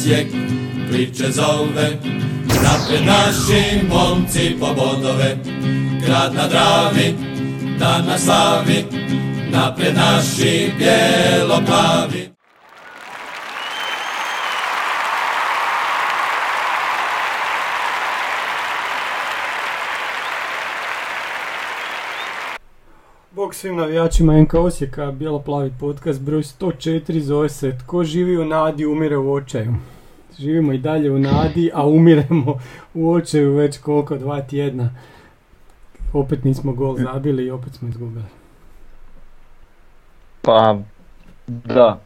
Osijek priče zove. Napred naši momci po bodove, grad na Dravi, dan na slavi. Napred naši bijelo-plavi. Bog svim navijačima NK Osijeka, Bijelo plavi podcast broj 104 zove se Tko živi u nadi umire u očaju. Živimo i dalje u nadi, a umiremo u očaju već koliko, dva tjedna. Opet nismo gol zabili i opet smo izgubili. Pa, da.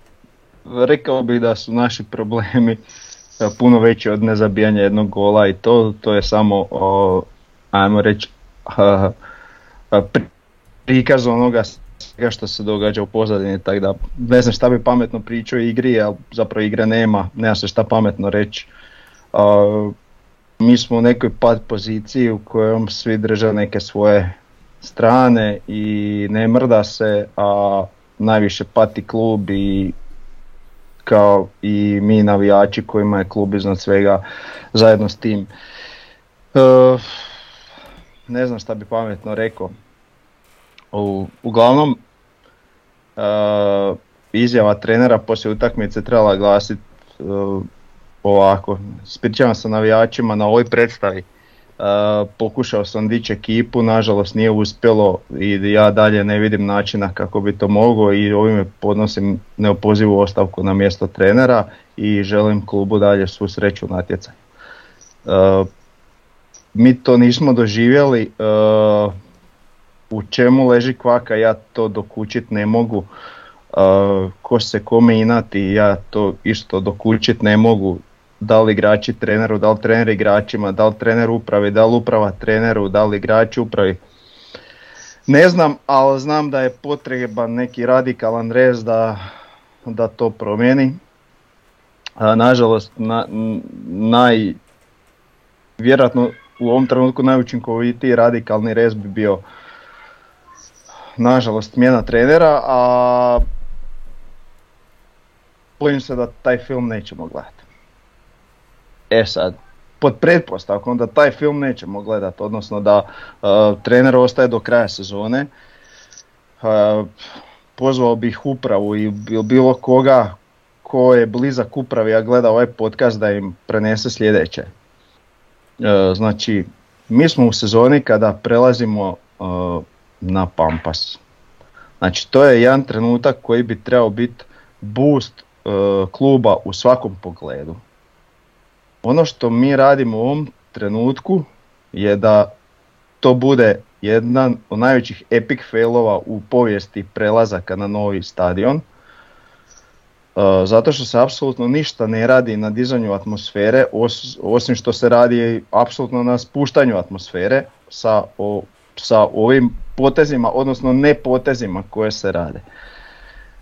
Rekao bih da su naši problemi e, puno veći od nezabijanja jednog gola i to, to je samo, o, ajmo reći, a, a, pri- prikaz onoga svega što se događa u pozadini, tako da ne znam šta bi pametno pričao o igri, ali zapravo igre nema, nema se šta pametno reći. A, mi smo u nekoj pad poziciji u kojoj svi drže neke svoje strane i ne mrda se, a najviše pati klub i kao i mi navijači kojima je klub iznad svega zajedno s tim. E, ne znam šta bi pametno rekao. U, uglavnom, e, izjava trenera poslije utakmice trebala glasiti e, ovako. Spričavam se navijačima na ovoj predstavi. E, pokušao sam dići ekipu, nažalost nije uspjelo i ja dalje ne vidim načina kako bi to mogao i ovime podnosim neopozivu ostavku na mjesto trenera i želim klubu dalje svu sreću natjecanju. E, mi to nismo doživjeli, e, u čemu leži kvaka ja to dokučit ne mogu, e, ko se kome inati ja to isto dokučit ne mogu, da li igrači treneru, da li trener igračima, da li trener upravi, da li uprava treneru, da li igrači upravi. Ne znam, ali znam da je potreban neki radikalan rez da, da to promijeni. A, nažalost, na, naj, vjerojatno u ovom trenutku najučinkovitiji radikalni rez bi bio nažalost smjena trenera, a bojim se da taj film nećemo gledati. E sad, pod pretpostavkom da taj film nećemo gledati, odnosno da uh, trener ostaje do kraja sezone, uh, pozvao bih upravu i bil- bilo koga ko je blizak upravi, a gleda ovaj podcast da im prenese sljedeće. Uh, znači, mi smo u sezoni kada prelazimo uh, na Pampas. Znači, to je jedan trenutak koji bi trebao biti boost uh, kluba u svakom pogledu. Ono što mi radimo u ovom trenutku je da to bude jedan od najvećih epic failova u povijesti prelazaka na novi stadion. Uh, zato što se apsolutno ništa ne radi na dizanju atmosfere, os- osim što se radi apsolutno na spuštanju atmosfere sa, o- sa ovim potezima, odnosno ne potezima koje se rade.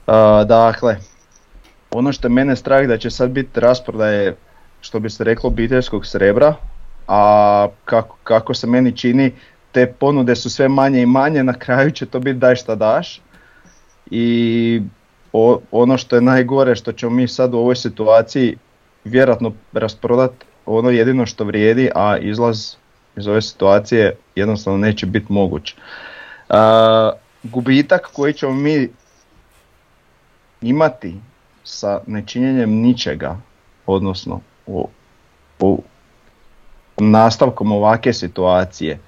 Uh, dakle, ono što je mene strah da će sad biti rasprodaje, što bi se reklo, obiteljskog srebra, a kako, kako se meni čini, te ponude su sve manje i manje, na kraju će to biti daj šta daš. I o- ono što je najgore, što ćemo mi sad u ovoj situaciji vjerojatno rasprodat ono jedino što vrijedi, a izlaz iz ove situacije jednostavno neće biti moguć. A, gubitak koji ćemo mi imati sa nečinjenjem ničega, odnosno u, u nastavkom ovake situacije,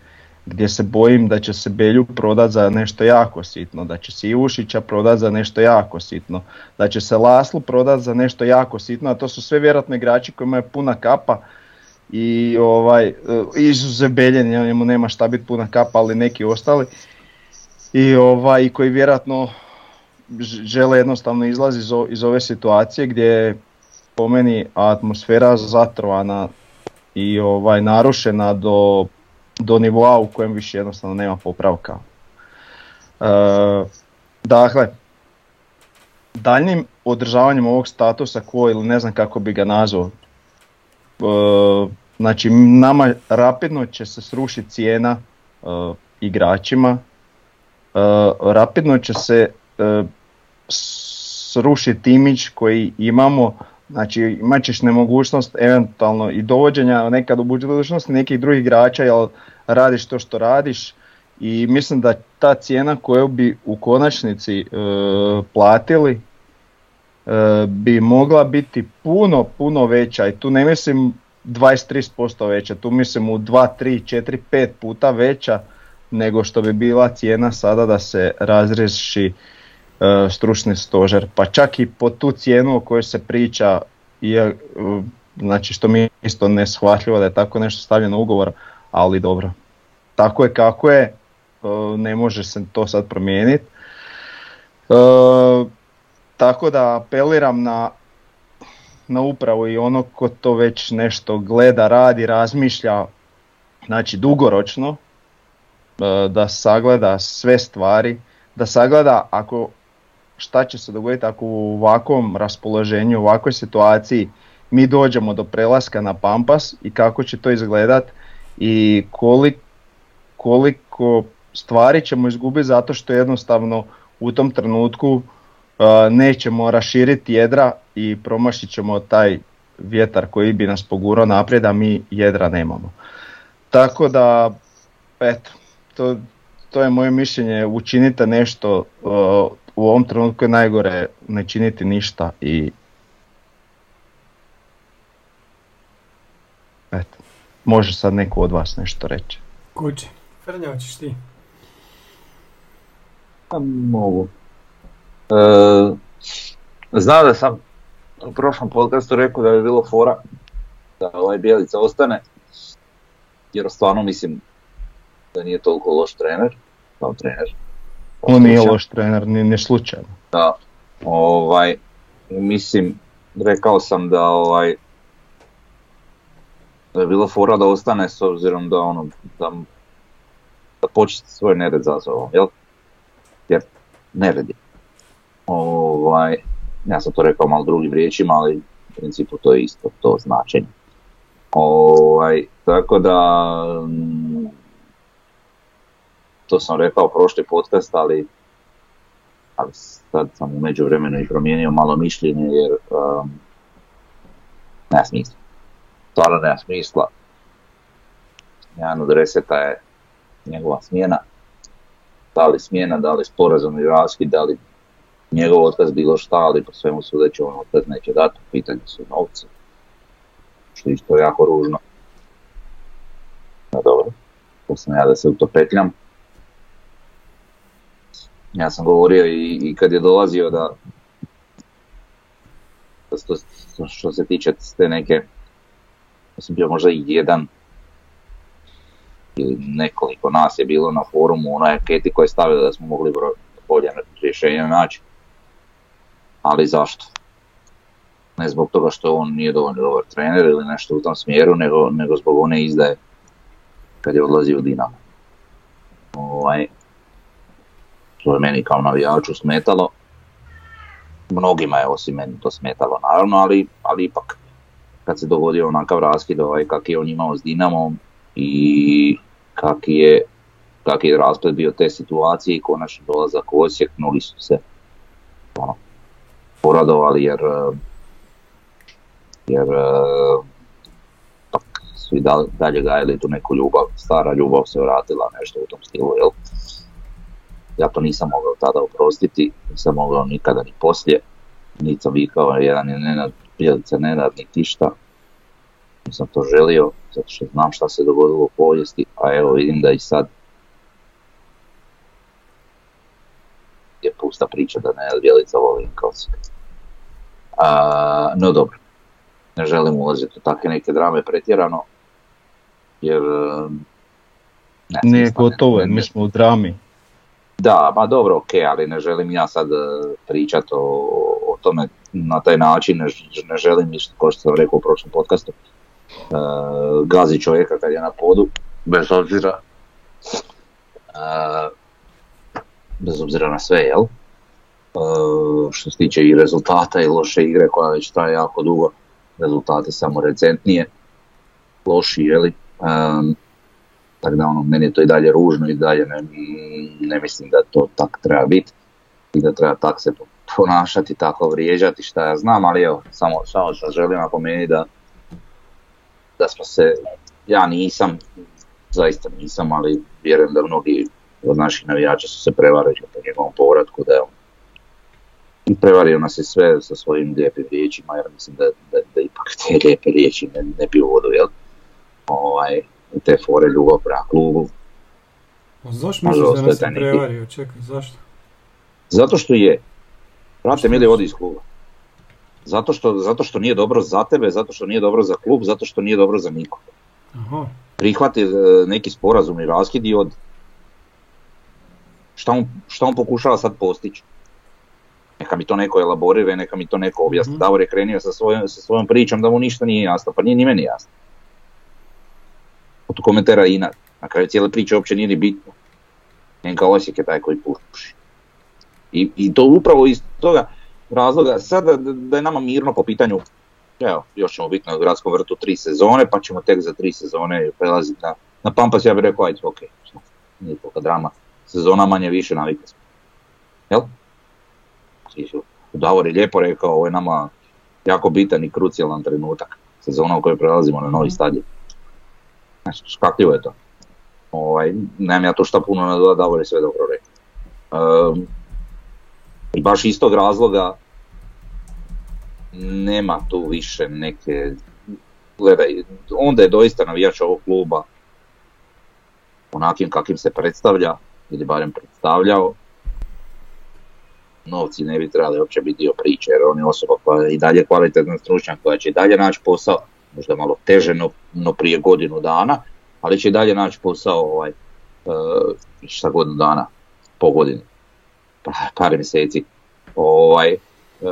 gdje se bojim da će se Belju prodat za nešto jako sitno, da će se Ivušića prodat za nešto jako sitno, da će se Laslu prodat za nešto jako sitno, a to su sve vjerojatno igrači kojima je puna kapa i ovaj, e, izuzev Beljen, njemu nema šta biti puna kapa, ali neki ostali i ovaj, koji vjerojatno žele jednostavno izlaz iz, iz ove situacije gdje je po meni atmosfera zatrovana i ovaj narušena do, do nivoa u kojem više jednostavno nema popravka. E, dakle, daljnim održavanjem ovog statusa quo ili ne znam kako bi ga nazvao, e, znači nama rapidno će se srušiti cijena e, igračima, rapidno će se e, srušiti imić koji imamo, znači imat ćeš nemogućnost eventualno i dovođenja nekad u budućnosti nekih drugih igrača, jer radiš to što radiš. I mislim da ta cijena koju bi u konačnici e, platili bi mogla biti puno, puno veća. I tu ne mislim 23% veća, tu mislim u 2, 3, 4, 5 puta veća nego što bi bila cijena sada da se razriješi e, stručni stožer. Pa čak i po tu cijenu o kojoj se priča, je, znači što mi isto neshvatljivo da je tako nešto stavljeno u ugovor, ali dobro. Tako je kako je, e, ne može se to sad promijeniti. E, tako da apeliram na, na upravu i ono ko to već nešto gleda, radi, razmišlja, znači dugoročno, E, da sagleda sve stvari, da sagleda ako šta će se dogoditi ako u ovakvom raspoloženju, u ovakvoj situaciji mi dođemo do prelaska na Pampas i kako će to izgledat i koliko, koliko stvari ćemo izgubiti zato što jednostavno u tom trenutku uh, nećemo raširiti jedra i promašit ćemo taj vjetar koji bi nas pogurao naprijed, a mi jedra nemamo. Tako da, eto, to, to je moje mišljenje, učinite nešto, uh, u ovom trenutku je najgore ne činiti ništa i eto, može sad neko od vas nešto reći. Kuće, Frnja, hoćeš ti? Pa mogu. E, znao da sam u prošlom podcastu rekao da bi bilo fora da ovaj Bijelica ostane, jer stvarno mislim da nije toliko loš trener, kao trener. On nije loš trener, ni, ni slučajno. Da, ovaj, mislim, rekao sam da ovaj, da je bila fora da ostane s obzirom da ono, da, da početi svoj nered za sobom, jel? Jer nered je. Ovaj, ja sam to rekao malo drugim riječima, ali u principu to je isto to značenje. Ovaj, tako da to sam rekao prošli podcast, ali, ali sad sam u međuvremenu i promijenio malo mišljenje jer um, nema smisla. Stvarno nema smisla. Jedan od reseta je njegova smjena. Da li smjena, da li sporazum i raskid, da li njegov otkaz bilo šta, ali po svemu sudeći on otkaz neće dati, pitanje su novce. Što isto jako ružno. No dobro, to sam ja da se u to petljam ja sam govorio i, i kad je dolazio da, da što se tiče te neke, sam bio možda i jedan ili nekoliko nas je bilo na forumu onaj anketi koje je stavio da smo mogli bolje rješenje naći. Ali zašto? Ne zbog toga što on nije dovoljno dobar trener ili nešto u tom smjeru, nego, nego zbog one izdaje kad je odlazio u Dinamo. Ovaj, to je meni kao navijaču smetalo. Mnogima je osim meni to smetalo naravno, ali, ali ipak kad se dogodio onakav raskid ovaj, kak je on imao s Dinamom i kak je, kak je rasplet bio te situacije i konačno dolazak u Osijek, mnogi su se ono, poradovali jer jer su i dalje gajali tu neku ljubav, stara ljubav se vratila nešto u tom stilu, jel? Ja to nisam mogao tada oprostiti, nisam mogao nikada ni poslije. Niti sam vikao jedan je Nenad, prijelica Nenad, ni šta. Nisam to želio, zato što znam šta se dogodilo u povijesti, a evo vidim da i sad je pusta priča da Nenad Bjelica voli A, no dobro, ne želim ulaziti u takve neke drame pretjerano, jer ne, Nije gotovo, mi smo u drami. Da, ma dobro, ok, ali ne želim ja sad e, pričati o, o tome na taj način, ne, ne želim, kao što sam rekao u prošlom podcastu, uh, gazi čovjeka kad je na podu, bez obzira uh, bez obzira na sve, jel? Uh, što se tiče i rezultata i loše igre koja već traje jako dugo, rezultate samo recentnije, loši, jeli? Um, tako da ono, meni je to i dalje ružno i dalje ne, ne mislim da to tak treba biti i da treba tak se ponašati tako, vrijeđati šta ja znam, ali evo, samo, samo što želim napomenuti da, da smo se, ja nisam, zaista nisam, ali vjerujem da mnogi od naših navijača su se prevarili po njegovom povratku, da je on prevario nas je sve sa svojim lijepim riječima, jer mislim da, da, da ipak te lijepe riječi ne, ne bi vodu, jel? Ovaj, te fore ljubav prema klubu. A zašto misliš da nas je prevario? Čekaj, zašto? Zato što je. Brate, mili odi iz kluba. Zato što, zato što nije dobro za tebe, zato što nije dobro za klub, zato što nije dobro za nikog. Aha. Prihvati e, neki sporazum i raskid i od. Šta on, šta on pokušava sad postići? Neka mi to neko elaborira, neka mi to neko objasni. Mm-hmm. Davor je krenio sa svojom, sa svojom pričom da mu ništa nije jasno, pa nije ni meni jasno. Od komentara i na, kraju cijele priče uopće nije ni bitno. Njenka Osijek je taj koji puši. I, I to upravo iz toga razloga, sada da je nama mirno po pitanju, evo, još ćemo biti na gradskom vrtu tri sezone, pa ćemo tek za tri sezone prelaziti na, na Pampas, ja bih rekao, ajde, ok, nije tolika drama, sezona manje više navikli smo. Jel? Davor je lijepo rekao, ovo je nama jako bitan i krucijalan trenutak, sezona u kojoj prelazimo na novi stadion. Znači, škakljivo je to. Ovaj, nemam ja tu šta puno nadodati, Davor je sve dobro rekao. Um, baš iz tog razloga nema tu više neke, gledaj, onda je doista navijač ovog kluba onakim kakvim se predstavlja, ili barem predstavljao, novci ne bi trebali uopće biti dio priče, jer on je osoba koja je i dalje kvalitetna stručnjak, koja će i dalje naći posao, možda malo teže no, no prije godinu dana, ali će i dalje naći posao ovaj, uh, šta godinu dana, po godini, pa, par mjeseci. Ovaj, uh,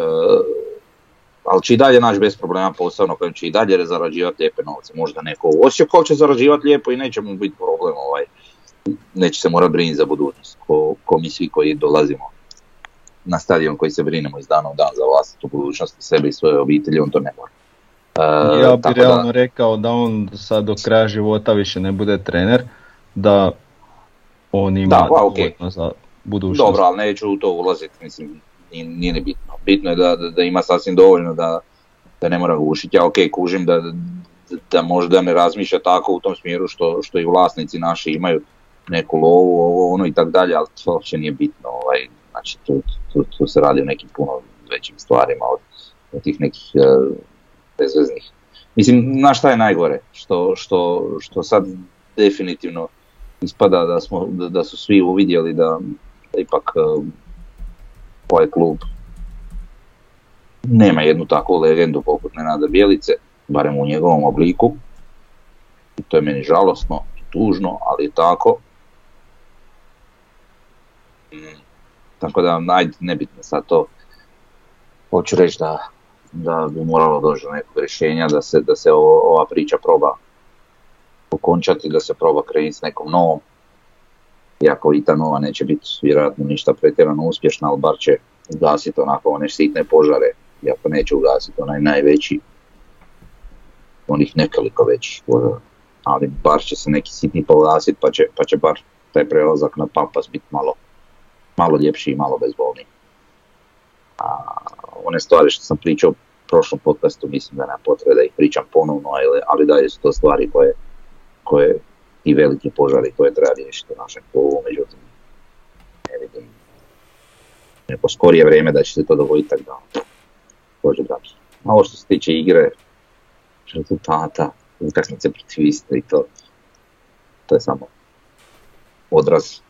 ali će i dalje naći bez problema posao na kojem će i dalje zarađivati lijepe novce. Možda neko u Osijeku će zarađivati lijepo i neće mu biti problem, ovaj, neće se morati brinuti za budućnost, ko, ko mi svi koji dolazimo na stadion koji se brinemo iz dana u dan za vlastitu budućnost sebe i svoje obitelji, on to ne mora. Uh, ja bih realno da... rekao da on sad do kraja života više ne bude trener, da on ima da, pa, okay. za budućnost. Dobro, ali neću u to ulaziti, mislim, nije, nije ni bitno. Bitno je da, da, da, ima sasvim dovoljno da, da ne mora gušiti. Ja ok, kužim da, da možda ne razmišlja tako u tom smjeru što, što i vlasnici naši imaju neku lovu, ovo, ono i tako dalje, ali to uopće nije bitno. Ovaj, znači, tu, tu, tu, se radi o nekim puno većim stvarima od, od tih nekih uh, bezveznih. Mislim, na šta je najgore? Što, što, što sad definitivno ispada da, smo, da, da su svi uvidjeli da, da ipak uh, ovaj klub nema jednu takvu legendu poput Nenada Bijelice, barem u njegovom obliku. I to je meni žalosno, tužno, ali tako. Mm, tako da, ajde, nebitno sad to. Hoću reći da, da bi moralo doći do nekog rješenja, da se, da se ova priča proba okončati, da se proba krenuti s nekom novom. Iako i ta nova neće biti vjerojatno ništa pretjerano uspješna, ali bar će ugasiti onako one sitne požare, iako neće ugasiti onaj najveći, onih nekoliko većih požara. Ali bar će se neki sitni pogasiti pa će, pa će bar taj prelazak na pampas biti malo malo ljepši i malo bezbolniji. One stvari što sam pričao u prošlom podcastu mislim da nema potrebe da ih pričam ponovno, ali, ali dalje su to stvari koje, koje i veliki požari koje treba riješiti u našem klubu, međutim ne vidim neko skorije vrijeme da će se to dogoditi tako da dođe da. A ovo što se tiče igre, rezultata, utakmice protiv iste to, to je samo odraz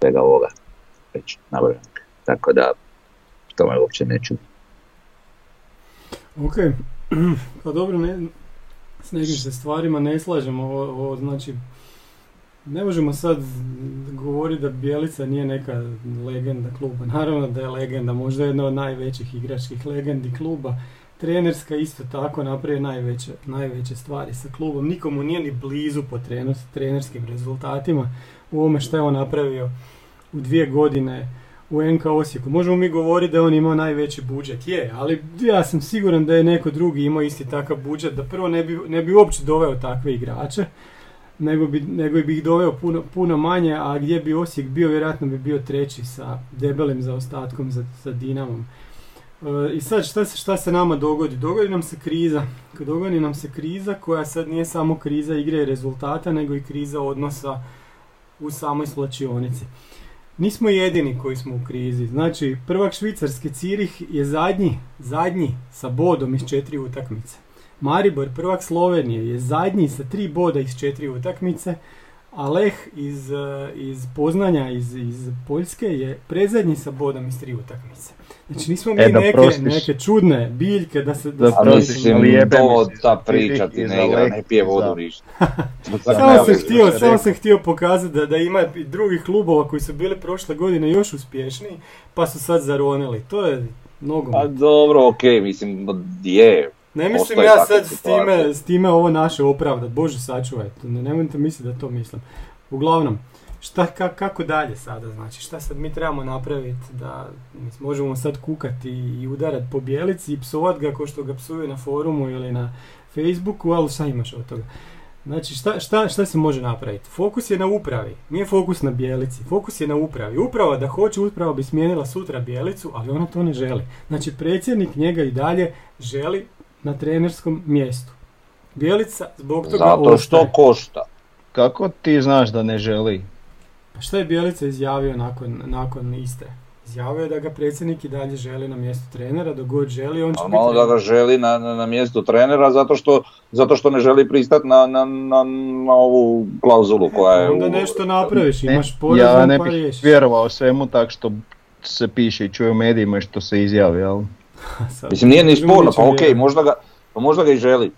svega ovoga već nabrojano. Tako da to me uopće ne čudi. Ok, pa dobro, ne, s nekim se stvarima ne slažemo, ovo, ovo znači ne možemo sad govoriti da Bjelica nije neka legenda kluba. Naravno da je legenda, možda jedna od najvećih igračkih legendi kluba. Trenerska isto tako napravi najveće, najveće stvari sa klubom. Nikomu nije ni blizu po trenerskim rezultatima u ovome što je on napravio u dvije godine u NK Osijeku. Možemo mi govoriti da on imao najveći budžet, je, ali ja sam siguran da je neko drugi imao isti takav budžet, da prvo ne bi, ne bi uopće doveo takve igrače, nego bi, nego bi ih doveo puno, puno manje, a gdje bi Osijek bio, vjerojatno bi bio treći sa debelim zaostatkom za, za Dinamom. E, I sad šta se, šta se nama dogodi? Dogodi nam se kriza. Dogodi nam se kriza koja sad nije samo kriza igre i rezultata, nego i kriza odnosa u samoj slačionici. Nismo jedini koji smo u krizi. Znači, prvak švicarski Cirih je zadnji, zadnji sa bodom iz četiri utakmice. Maribor, prvak Slovenije, je zadnji sa tri boda iz četiri utakmice, a Leh iz, eh, iz Poznanja, iz, iz Poljske je predzadnji sa bodom iz tri utakmice. Znači nismo mi E, da neke, prostiš. neke čudne biljke da se... Da, Da prostiš, jebe to mi se ta priča ti ne igra, ne pije vodu ništa. Samo sam, htio, samo sam htio pokazati da, da ima i drugih klubova koji su bili prošle godine još uspješniji, pa su sad zaronili. To je Pa nogomet. dobro, okej, mislim, je. Ne mislim ja sad s time, s time ovo naše opravdat, bože sačuvaj, ne, nemojte misliti da to mislim. Uglavnom, šta, ka- kako dalje sada, znači, šta sad mi trebamo napraviti da mislim, možemo sad kukati i udarati po bijelici i psovat ga ko što ga psuju na forumu ili na Facebooku, ali šta imaš od toga? Znači, šta, šta, šta se može napraviti? Fokus je na upravi, nije fokus na bijelici, fokus je na upravi. Uprava da hoće, uprava bi smijenila sutra bijelicu, ali ona to ne želi. Znači, predsjednik njega i dalje želi na trenerskom mjestu. Bijelica zbog toga Zato što ostaje. košta. Kako ti znaš da ne želi? Pa šta je Bijelica izjavio nakon, nakon Istre? Izjavio je da ga predsjednik i dalje želi na mjestu trenera, dok god želi, on će A biti malo da ga želi na, na, na mjestu trenera zato što, zato što ne želi pristati na, na, na, na ovu klauzulu koja je... Onda u- nešto napraviš, Ne, imaš ja porazom ne pa bih riješiš. vjerovao svemu tak što se piše i čuje u medijima i što se izjavi, ali... Sad, Mislim, nije ni sporno, pa okej, vjerovati. možda, ga, pa možda ga i želi.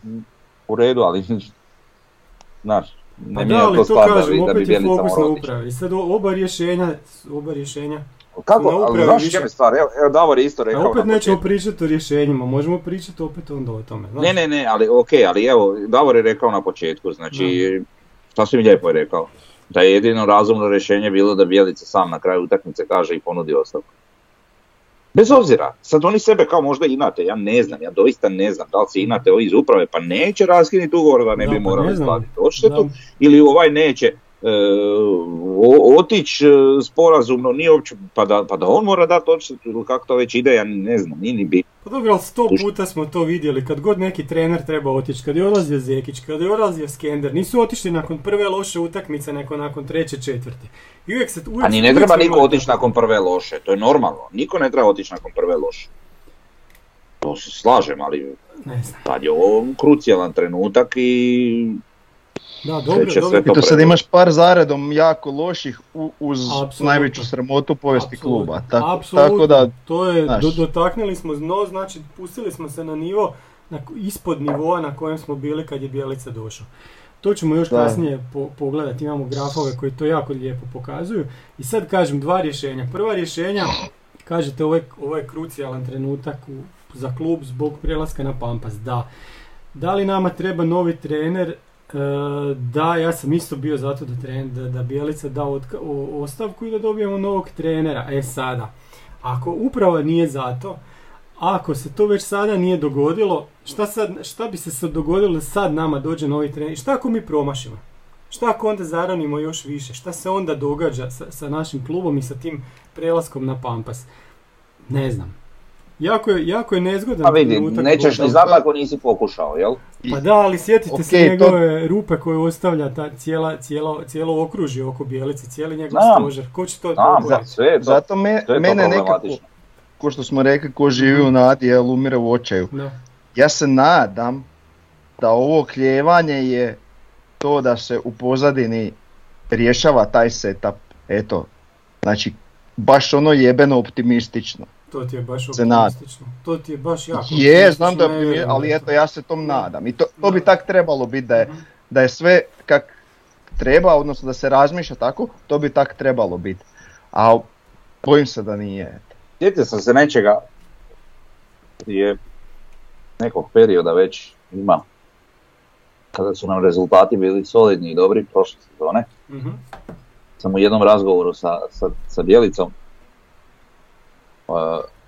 U redu, ali... Znaš, ne Pa da, ali to kažem, da bi opet je fokus na upravi. Sad oba rješenja, oba rješenja Kako, na ali upravi znaš više- čem je stvar, evo, evo Davor je isto A rekao opet na nećemo pričati o rješenjima, možemo pričati opet onda o tome. znaš. Ne, ne, ne, ali okej, ali evo, Davor je rekao na početku, znači, sasvim lijepo je rekao, da je jedino razumno rješenje bilo da Bjelica sam na kraju utakmice kaže i ponudi ostavku. Bez obzira, sad oni sebe kao možda inate, ja ne znam, ja doista ne znam da li se inate ovi iz uprave, pa neće raskinuti ugovor da ne Da, bi pa morali isplatiti odštetu, ili ovaj neće otići e, sporazumno, nije uopće, pa da, pa da on mora dati odštetu ili kako to već ide, ja ne znam, nije ni bitno. Pa dobro, ali sto puta smo to vidjeli, kad god neki trener treba otići, kad je odlazio Zekić, kad je odlazio Skender, nisu otišli nakon prve loše utakmice, nego nakon treće četvrte. I uvijek se, uvijek, A ni ne treba niko otići nakon prve loše, to je normalno. Niko ne treba otići nakon prve loše. To se slažem, ali Ne znam. sad je ovo krucijalan trenutak i Da, dobro, dobro. sve I to sad imaš par zaredom jako loših u- uz Apsolutno. najveću sramotu povijesti Apsolutno. kluba. Tako, Apsolutno. tako da, To je, do, dotaknuli smo dno, znači pustili smo se na nivo, na, ispod nivoa na kojem smo bili kad je Bjelica došao. To ćemo još Da. kasnije po, pogledati, imamo grafove koji to jako lijepo pokazuju. I sad kažem dva rješenja. Prva rješenja, kažete ovo je, ovo je krucijalan trenutak u, za klub zbog prelaska na Pampas. Da. Da li nama treba novi trener? E, da, ja sam isto bio zato da, tren, da, da Bjelica da otka- o- ostavku i da dobijemo novog trenera. E sada, ako upravo nije zato, ako se to već sada nije dogodilo, šta, sad, šta bi se sad dogodilo sad nama dođe novi trener? Šta ako mi promašimo? Šta ako onda zaranimo još više? Šta se onda događa sa, sa našim klubom i sa tim prelaskom na Pampas? Ne znam. Jako je, jako je nezgodan pa vidi, nećeš ni znati ako nisi pokušao, jel? Pa da, ali sjetite se Okej, to- njegove rupe koje ostavlja ta cijela, cijelo, cijelo okružje oko Bijelice, cijeli njegov Znam. stožer. Ko će to Znam, popraviti? sve to, zato me, sve mene nekako, ko što smo rekli, ko živi u nadi, jel umire u očaju. Da. Ja se nadam da ovo kljevanje je to da se u pozadini rješava taj setup. Eto, znači, baš ono jebeno optimistično. To ti je baš optimistično. To ti je baš jako Je, znam da je ali eto to. ja se tom nadam. I to, to bi tak trebalo biti da je, da je sve kak treba, odnosno da se razmišlja tako, to bi tak trebalo biti. A bojim se da nije. Sjetio sam se nečega, je nekog perioda već ima, kada su nam rezultati bili solidni i dobri prošle sezone, Mhm. sam u jednom razgovoru sa, sa, sa Bjelicom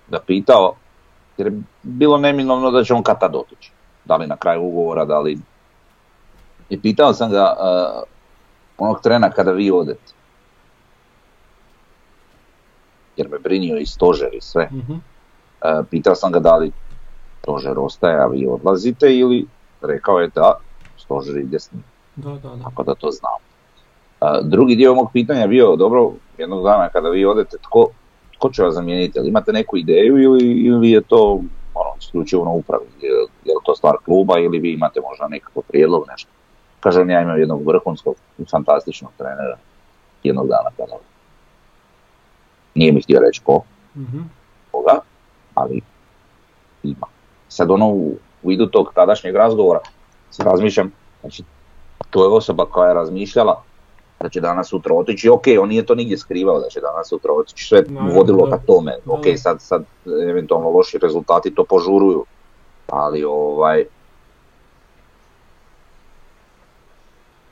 ga pitao, jer je bilo neminovno da će on kad tad otići. Da li na kraju ugovora, da li... I pitao sam ga uh, onog trena kada vi odete. Jer me brinio i stožer i sve. Mhm. E, pitao sam ga da li stožer ostaje, a vi odlazite ili rekao je da stožer ide s njim, Da, da, da. tako da to znam. Drugi dio mog pitanja je bio, dobro, jednog dana kada vi odete, tko, tko će vas zamijeniti? Jel imate neku ideju ili, ili je to ono, isključivo na upravi? Je, je li to stvar kluba ili vi imate možda nekakav prijedlog, nešto? Kažem, ja imam jednog vrhunskog i fantastičnog trenera jednog dana kada nije mi htio reći ko, Mhm. koga, ali ima. Sad ono u u vidu tog tadašnjeg razgovora se razmišljam, znači to je osoba koja je razmišljala da će danas sutra otići, ok, on nije to nigdje skrivao da će danas sutra otići, sve Naravno, vodilo da. ka tome, ok, sad, sad eventualno loši rezultati to požuruju, ali ovaj,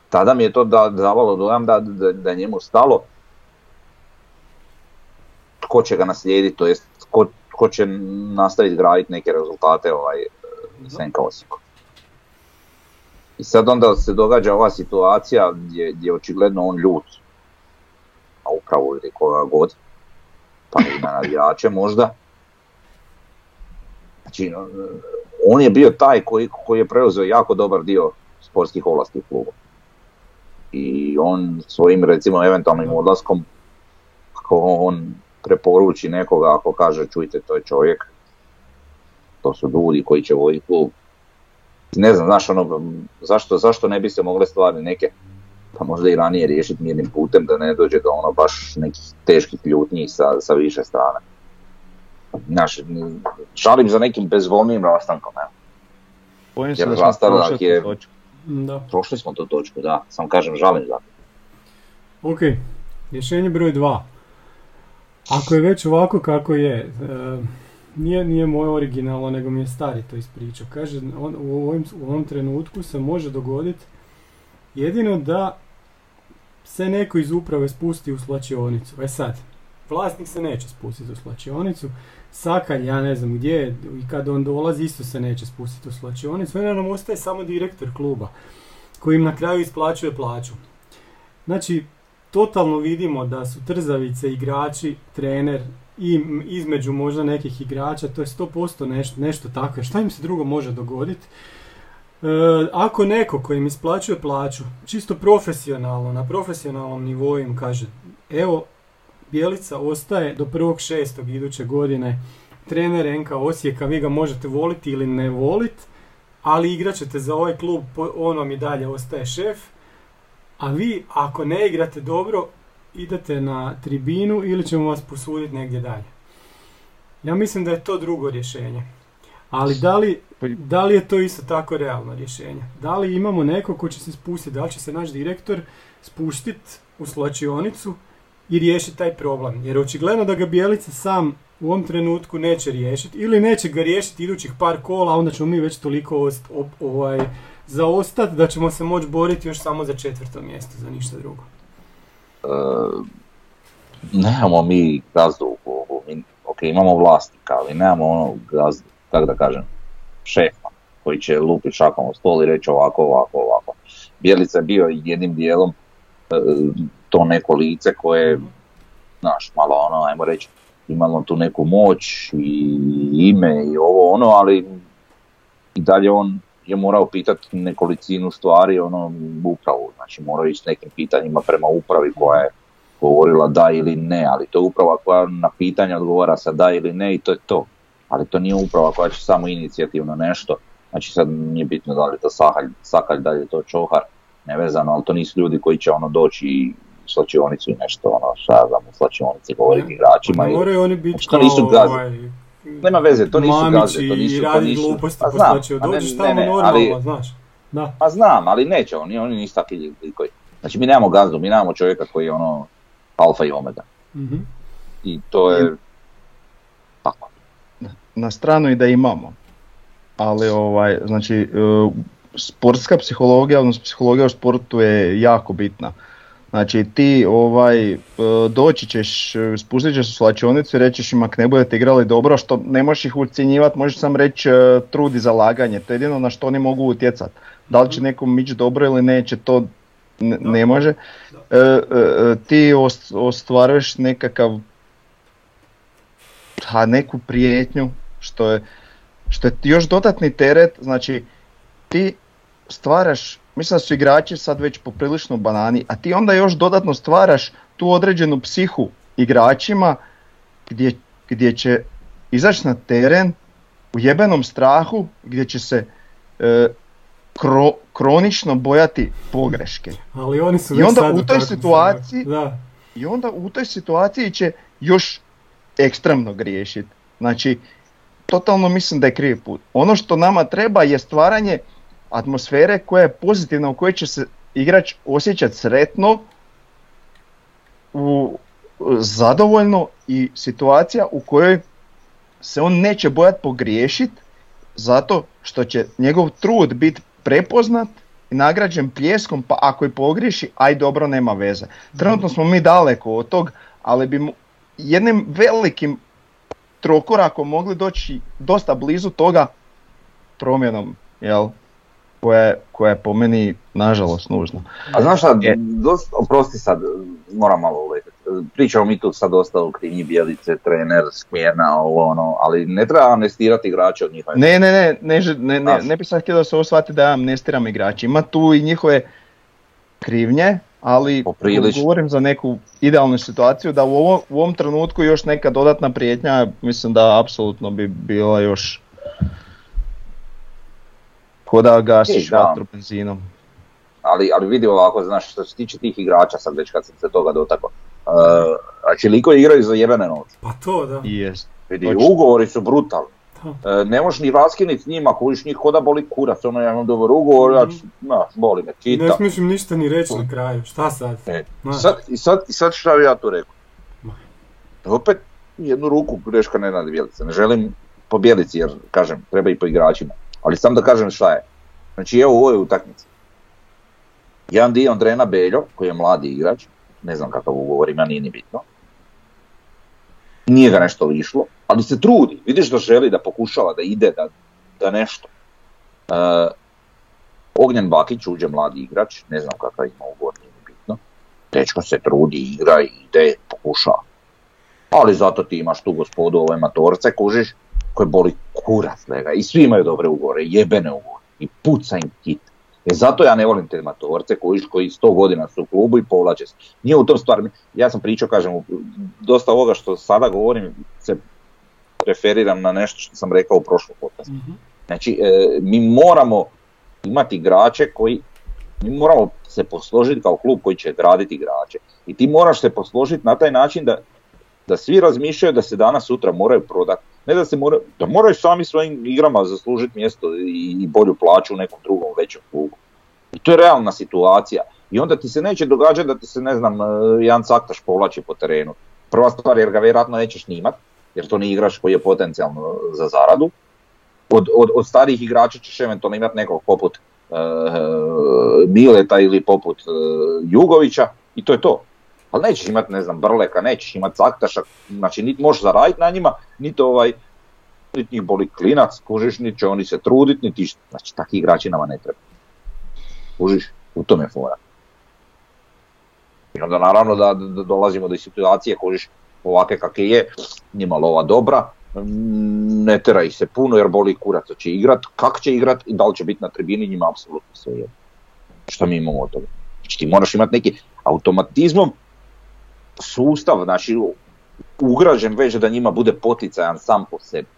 tada mi je to da, davalo dojam da, da, da je njemu stalo tko će ga naslijediti, to jest tko, tko će nastaviti graditi neke rezultate ovaj, Senka Osijeku. I sad onda se događa ova situacija gdje, je očigledno on ljut, a upravo ili koga god, pa i na navijače možda. Znači, on je bio taj koji, koji je preuzeo jako dobar dio sportskih ovlasti u klubu. I on svojim recimo eventualnim odlaskom, ako on preporuči nekoga ako kaže čujte to je čovjek, to su ljudi koji će voditi klub. Ne znam, znaš ono, zašto, zašto ne bi se mogle stvari neke, pa možda i ranije riješiti mirnim putem da ne dođe do ono baš nekih teških ljutnji sa, sa više strane. Znaš, šalim za nekim bezvolnim rastankom, evo. Bojim se da smo prošli je- točku. Da. Prošli smo tu točku, da, sam kažem žalim za to. Ok, rješenje broj dva. Ako je već ovako kako je, e, nije, nije moje originalno, nego mi je stari to ispričao. Kaže, on, u, ovom, u ovom trenutku se može dogoditi jedino da se neko iz uprave spusti u slačionicu. E sad, vlasnik se neće spustiti u slačionicu, Sakalj, ja ne znam gdje je, i kad on dolazi isto se neće spustiti u slačionicu, onda nam ostaje samo direktor kluba koji im na kraju isplaćuje plaću. Znači, totalno vidimo da su trzavice igrači, trener i između možda nekih igrača, to je 100% nešto, nešto takvo. Šta im se drugo može dogoditi? E, ako neko koji im isplaćuje plaću, čisto profesionalno, na profesionalnom nivou im kaže, evo, Bjelica ostaje do 1.6. iduće godine trener NK Osijeka, vi ga možete voliti ili ne voliti, ali igrat ćete za ovaj klub, on vam i dalje ostaje šef, a vi ako ne igrate dobro, idete na tribinu ili ćemo vas posuditi negdje dalje. Ja mislim da je to drugo rješenje. Ali da li, Pa- da li je to isto tako realno rješenje? Da li imamo neko ko će se spustiti, da li će se naš direktor spustiti u slačionicu i riješiti taj problem? Jer očigledno da ga Bijelica sam u ovom trenutku neće riješiti ili neće ga riješiti idućih par kola, onda ćemo mi već toliko ost, ovaj, zaostati da ćemo se moći boriti još samo za četvrto mjesto, za ništa drugo. E, nemamo mi gazdu ok, imamo vlasnika, ali nemamo ono gazdu, kako da kažem, šefa koji će lupiti šakom u stol i reći ovako, ovako, ovako. Bjelica je bio jednim dijelom e, to neko lice koje, znaš, malo ono, ajmo reći, imalo tu neku moć i ime i ovo ono, ali i dalje on je morao pitati nekolicinu stvari, ono, upravu, znači morao ići s nekim pitanjima prema upravi koja je govorila da ili ne, ali to je uprava koja na pitanje odgovara sa da ili ne i to je to. Ali to nije uprava koja će samo inicijativno nešto, znači sad nije bitno da li je to Sahalj, Sakalj, da li je to Čohar, nevezano, ali to nisu ljudi koji će ono doći i u slačionicu i nešto, ono, šta ja znam, u slačionici govoriti igračima. I- moraju oni biti Znači, nisu kao, ovaj, Nema veze, to nisu mamići gazde, to nisu, i to radi nisu. gluposti Pa ne- Dođeš ne, tamo ne, normalno, ali- znaš. Da. Pa znam, ali neće oni, oni nisu takvi koji. Znači mi nemamo gazdu, mi nemamo čovjeka koji je ono alfa i omega. Mhm. I to je tako. na stranu i da imamo. Ali ovaj, znači, e, sportska psihologija, odnosno psihologija u sportu je jako bitna. Znači ti ovaj, e, doći ćeš, e, spustit ćeš u slačionicu i reći ćeš im ako ne budete igrali dobro, što ne možeš ih ucjenjivati, možeš sam reći e, trud i zalaganje, to je jedino na što oni mogu utjecati. Da li će nekom ići dobro ili neće, to ne, ne može, e, e, ti os- ostvaruješ nekakav ha, neku prijetnju što je, što je još dodatni teret, znači ti stvaraš, mislim da su igrači sad već poprilično banani, a ti onda još dodatno stvaraš tu određenu psihu igračima gdje, gdje će izaći na teren u jebenom strahu gdje će se e, kro- kronično bojati pogreške. Ali oni su I onda sad u toj situaciji-. Da. I onda u toj situaciji će još ekstremno griješiti. Znači, totalno mislim da je krivi put. Ono što nama treba je stvaranje atmosfere koja je pozitivna, u kojoj će se igrač osjećati sretno, u, zadovoljno i situacija u kojoj se on neće bojati pogriješiti zato što će njegov trud biti prepoznat i nagrađen pljeskom, pa ako i pogriješi, aj dobro, nema veze. Trenutno smo mi daleko od tog, ali bi jednim velikim trokorakom mogli doći dosta blizu toga promjenom, jel? Koja je, koja je po meni nažalost nužna. A znaš šta, Je. dosta, oprosti sad, moram malo uletiti. Pričamo mi tu sad dosta o krivnji Bjelice, trener, smjena, ovo ono, ali ne treba amnestirati igrače od njihove. Ne, ne, ne, ne, ne, ne, ne bi sad htio da se ovo shvati da ja amnestiram igrače. Ima tu i njihove krivnje, ali govorim za neku idealnu situaciju da u, ovo, u ovom trenutku još neka dodatna prijetnja, mislim da apsolutno bi bila još ko da gasiš vatru benzinom. Ali, ali vidi ovako, znaš, što se tiče tih igrača, sad već kad sam se toga dotakao, uh, a će liko igraju za jebene novce. Pa to da. Jest. Vidi, Točno. ugovori su brutalni. E, ne možeš ni raskinit s njima, kojiš njih koda boli kurac, ono ja imam dobar ugovor, ja ću, znaš, boli me, Ne kita. smiješ im ništa ni reći na kraju. Šta sad? E, sad, i, sad, I sad šta bi ja tu rekao? Ma. Opet jednu ruku greška ne radi Bjelice. Ne želim po Bjelici jer, kažem, treba i po igračima. Ali sam da kažem šta je. Znači evo u ovoj utakmici. Jedan dio Andrena Beljo, koji je mladi igrač, ne znam kakav ugovor ima, nije ni bitno. Nije ga nešto lišlo, ali se trudi. Vidiš da želi, da pokušava, da ide, da, da nešto. E, Ognjen Bakić uđe mladi igrač, ne znam kakav ima ugovor, nije ni bitno. Dečko se trudi, igra, ide, pokušava. Ali zato ti imaš tu gospodu ove matorce, kužiš, koje boli kurac lega. I svi imaju dobre ugovore, jebene ugovore. I puca im kit. E zato ja ne volim te matorce koji, koji sto godina su u klubu i povlače se. Nije u tom stvar, ja sam pričao, kažem, dosta ovoga što sada govorim se referiram na nešto što sam rekao u prošlom podcastu. Mhm. Znači, e, mi moramo imati igrače koji, mi moramo se posložiti kao klub koji će graditi igrače. I ti moraš se posložiti na taj način da, da svi razmišljaju da se danas sutra moraju prodati. Ne da se moraju, da moraju sami svojim igrama zaslužiti mjesto i, i bolju plaću u nekom drugom većem klubu. I to je realna situacija. I onda ti se neće događati da ti se, ne znam, e, jedan caktaš povlači po terenu. Prva stvar jer ga vjerojatno nećeš snimat, jer to nije igrač koji je potencijalno za zaradu. Od, od, od starijih igrača ćeš eventualno imati nekog poput e, Mileta ili poput e, Jugovića i to je to. Ali nećeš imati, ne znam, Brleka, nećeš imati Caktaša, znači niti možeš zaraditi na njima, niti ovaj, niti njih boli klinac, kužiš, niti će oni se truditi, niti. Znači takvi igrači nama ne treba. Kužiš, u tome je fora. I onda naravno da, dolazimo do situacije, kužiš, ovake kakve je, njima lova dobra, ne tera ih se puno jer boli kurac, će igrat, kako će igrat i da li će biti na tribini, njima apsolutno sve je. Šta mi imamo od toga? Znači ti moraš imati neki automatizmom sustav, znači ugrađen već da njima bude poticajan sam po sebi.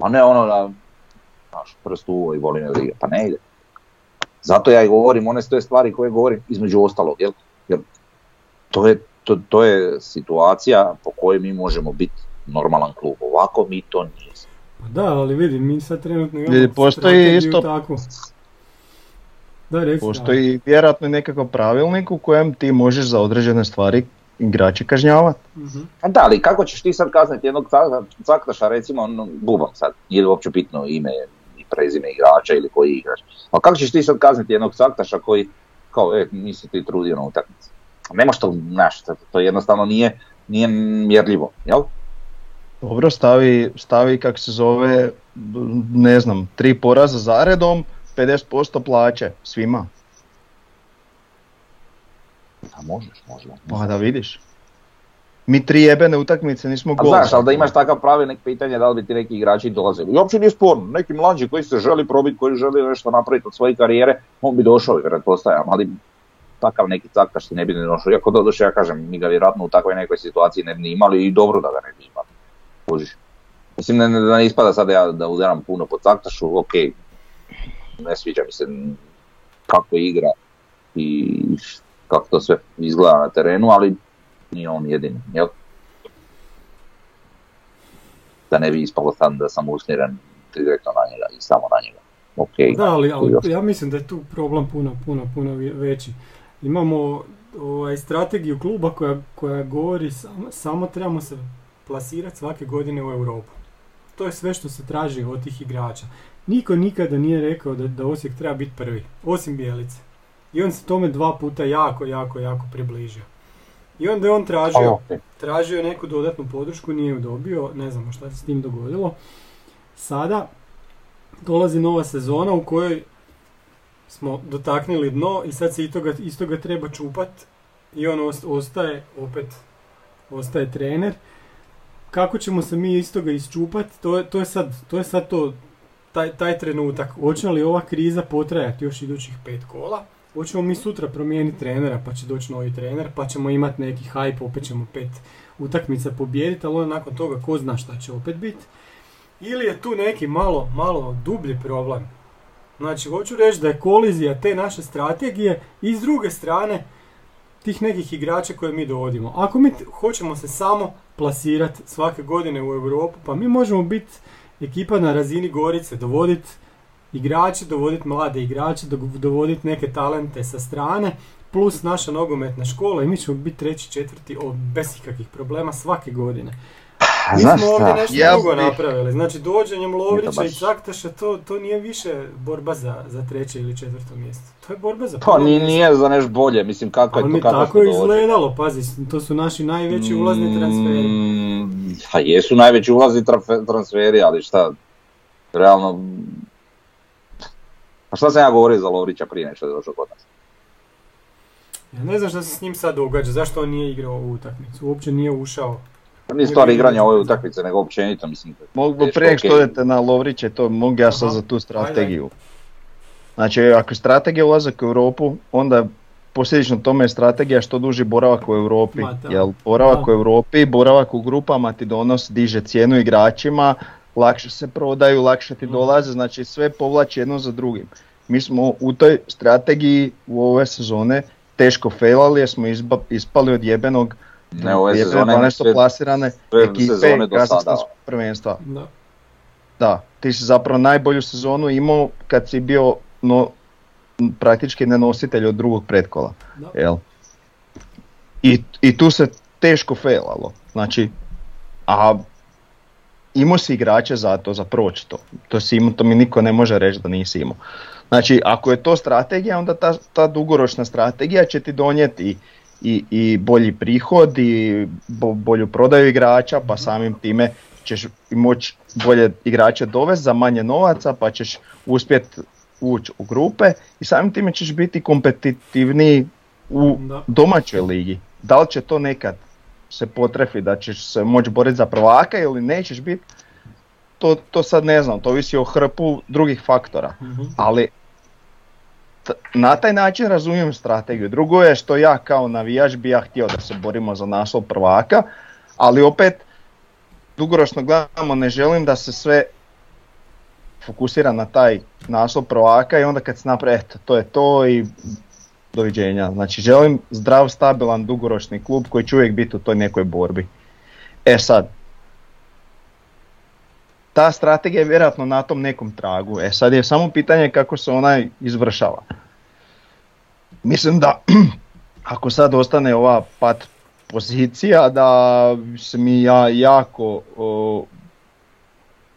Pa ne ono da, znaš, prst i voli ne da igra. Pa ne ide. Zato ja i govorim one sve stvari koje govorim između ostalog, jel? Jer to je, to, to je situacija po kojoj mi možemo biti normalan klub. Ovako mi to nismo. Pa da, ali vidi, mi sad trenutno imamo Vidi, postoji strategiju isto- takvu. Da, reci. Postoji vjerojatno i nekakav pravilnik u kojem ti možeš za određene stvari igrače kažnjavati. Mhm. A da, ali kako ćeš ti sad kazniti jednog cak- caktaša, recimo, ono, bubam sad, nije li uopće bitno ime i prezime igrača ili koji igrač. A kako ćeš ti sad kazniti jednog caktaša koji, kao, e, nisi ti trudio na utakmici. Nemaš to, znaš, to, jednostavno nije, nije mjerljivo, jel? Dobro, stavi, stavi kak se zove, ne znam, tri poraza zaredom, 50% plaće svima. A možeš, možda. Pa da vidiš. Mi tri jebene utakmice nismo gol. znaš, ali da imaš takav pravilnik, pitanje je da li bi ti neki igrači dolazili. I uopće nije sporno, neki mlađi koji se želi probiti, koji želi nešto napraviti od svoje karijere, on bi došao i pretpostavljam, ali takav neki caktaš ti ne bi ni došao. Iako doduše ja kažem, mi ga vjerojatno u takvoj nekoj situaciji ne bi imali i dobro da ga ne bi imali. Kužiš. Mislim ne, ne, da ne ispada sad ja da udaram puno po caktašu, ok, ne sviđa mi se kako igra i kako to sve izgleda na terenu, ali nije on jedini, jel? Da ne bi ispalo sad da sam usmjeren direktno na njega i samo na njega. Ok, Da, ali, ali ja mislim da je tu problem puno, puno, puno ve- veći. Imamo ovaj, strategiju kluba koja, koja govori samo, samo trebamo se plasirati svake godine u Europu. To je sve što se traži od tih igrača. Niko nikada nije rekao da, da Osijek treba biti prvi, osim Bijelice. I on se tome dva puta jako, jako, jako približio. I onda je on tražio, tražio neku dodatnu podršku, nije ju dobio, ne znamo šta se s tim dogodilo. Sada dolazi nova sezona u kojoj smo dotaknuli dno i sad se iz toga, iz toga treba čupat i on ost- ostaje, opet ostaje trener. Kako ćemo se mi iz toga isčupat, to je, to je sad, to je sad to, taj, taj trenutak. Hoće li ova kriza potrajati još idućih pet kola? Hoćemo mi sutra promijeniti trenera pa će doći novi trener pa ćemo imati neki hype, opet ćemo pet utakmica pobijediti, ali onda nakon toga ko zna šta će opet biti. Ili je tu neki malo, malo dublji problem. Znači, hoću reći da je kolizija te naše strategije i s druge strane tih nekih igrača koje mi dovodimo. Ako mi hoćemo se samo plasirati svake godine u Europu, pa mi možemo biti ekipa na razini Gorice, dovoditi igrače, dovoditi mlade igrače, do- dovoditi neke talente sa strane, plus naša nogometna škola i mi ćemo biti treći, četvrti o, bez ikakvih problema svake godine. A Mi znaš smo ovdje nešto Ja drugo napravili. Znači dođenjem Lovrića baš- i Caktaša to, to nije više borba za, za treće ili četvrto mjesto. To je borba za Pa prvo nije, nije za nešto bolje, mislim kako je Ali to mi kako tako je izgledalo, pazi, to su naši najveći ulazni transferi. Mm, Pa jesu najveći ulazni trafe- transferi, ali šta, realno... Pa šta sam ja govorio za Lovrića prije nešto je došao kod nas? Ja ne znam šta se s njim sad događa, zašto on nije igrao ovu utakmicu, uopće nije ušao. Pa nije stvar igranja ove utakmice, nego općenito, mislim. Mogu prije nego što odete na Lovriće, to mogu ja sad za tu strategiju. Znači, ako je strategija ulazak u Europu, onda posljedično tome je strategija što duži boravak u Europi. Jel boravak u Europi, boravak u grupama ti donosi, diže cijenu igračima, lakše se prodaju, lakše ti Mhm. dolaze, znači sve povlači jedno za drugim. Mi smo u toj strategiji u ove sezone teško failali jer smo izba- ispali od jebenog Ne, ove jebene sezone, 12 sve- plasirane sve ekipe prvenstva. Da. Da, ti si zapravo najbolju sezonu imao kad si bio no, praktički nenositelj od drugog pretkola. Da. Jel? I, I tu se teško failalo. Znači, a imao si igrače za to, za proći to. To, si imao, to mi niko ne može reći da nisi imao. Znači, ako je to strategija, onda ta, ta dugoročna strategija će ti donijeti i, i bolji prihod i bo- bolju prodaju igrača, pa samim time ćeš moći bolje igrače dovesti za manje novaca, pa ćeš uspjeti ući u grupe i samim time ćeš biti kompetitivniji u domaćoj ligi. Da li će to nekad se potrefi da ćeš se moći boriti za prvaka ili nećeš biti, to, to sad ne znam, to ovisi o hrpu drugih faktora. Mhm. Ali t- na taj način razumijem strategiju. Drugo je što ja kao navijač bi ja htio da se borimo za naslov prvaka, ali opet dugoročno gledamo ne želim da se sve fokusira na taj naslov prvaka i onda kad se napravi eto to je to i doviđenja. Znači želim zdrav, stabilan, dugoročni klub koji će uvijek biti u toj nekoj borbi. E sad, ta strategija je vjerojatno na tom nekom tragu. E sad je samo pitanje kako se ona izvršava. Mislim da ako sad ostane ova pat pozicija da se mi ja jako o,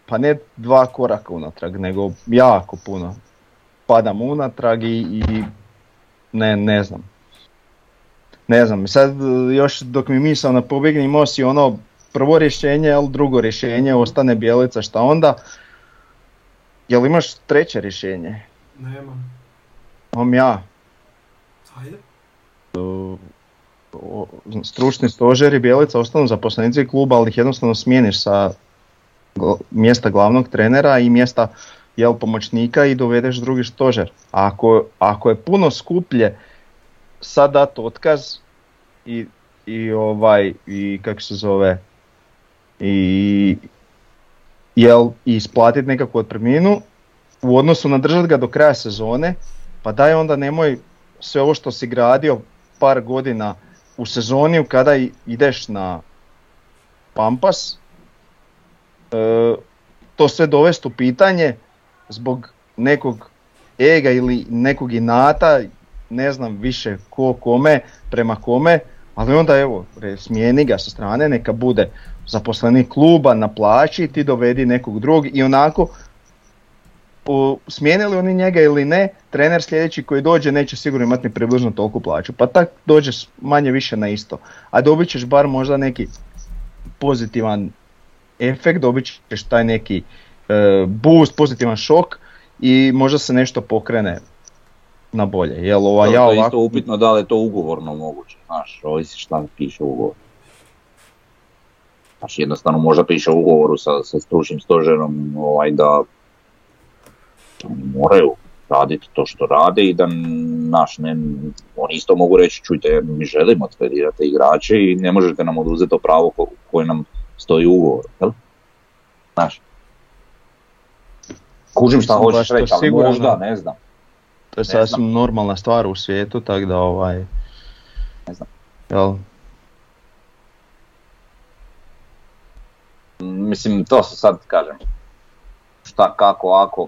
pa ne dva koraka unatrag, nego jako puno padam unatrag i, i ne, ne znam. Ne znam, sad još dok mi misao na pobjegne imao si ono prvo rješenje, jel drugo rješenje, ostane bijelica, šta onda? Jel imaš treće rješenje? Nemam. Imam ja. Ajde. stručni stožer i Bjelica ostanu zaposlenici kluba, ali ih jednostavno smijeniš sa mjesta glavnog trenera i mjesta jel, pomoćnika i dovedeš drugi stožer. A ako, ako je puno skuplje sad dat otkaz i, i ovaj, i kako se zove, i jel, isplatiti nekakvu otpremninu u odnosu na držati ga do kraja sezone, pa daj onda nemoj sve ovo što si gradio par godina u sezoni kada ideš na Pampas, e, to sve dovesti u pitanje zbog nekog ega ili nekog inata, ne znam više ko kome, prema kome, ali onda evo, smijeni ga sa strane, neka bude zaposlenik kluba na plaći, ti dovedi nekog drugog i onako smijenili oni njega ili ne, trener sljedeći koji dođe neće sigurno imati ni približno toliku plaću. Pa tak dođeš manje više na isto. A dobit ćeš bar možda neki pozitivan efekt, dobit ćeš taj neki boost, pozitivan šok i možda se nešto pokrene na bolje. Jel, ova, ja to je isto upitno da li je to ugovorno moguće, znaš, ovisi šta piše u ugovoru. Znači jednostavno možda piše u ugovoru sa, sa stručnim stožerom ovaj, da moraju raditi to što rade i da naš, ne, oni isto mogu reći čujte mi želimo tredirati igrače i ne možete nam oduzeti to pravo koje nam stoji u ugovoru. Jel? Znaš, kužim šta hoćeš reći, ali možda, ne znam. To je sasvim normalna stvar u svijetu, tako da ovaj... Ne znam. Jel? Mislim, to se sad kažem. Šta, kako, ako,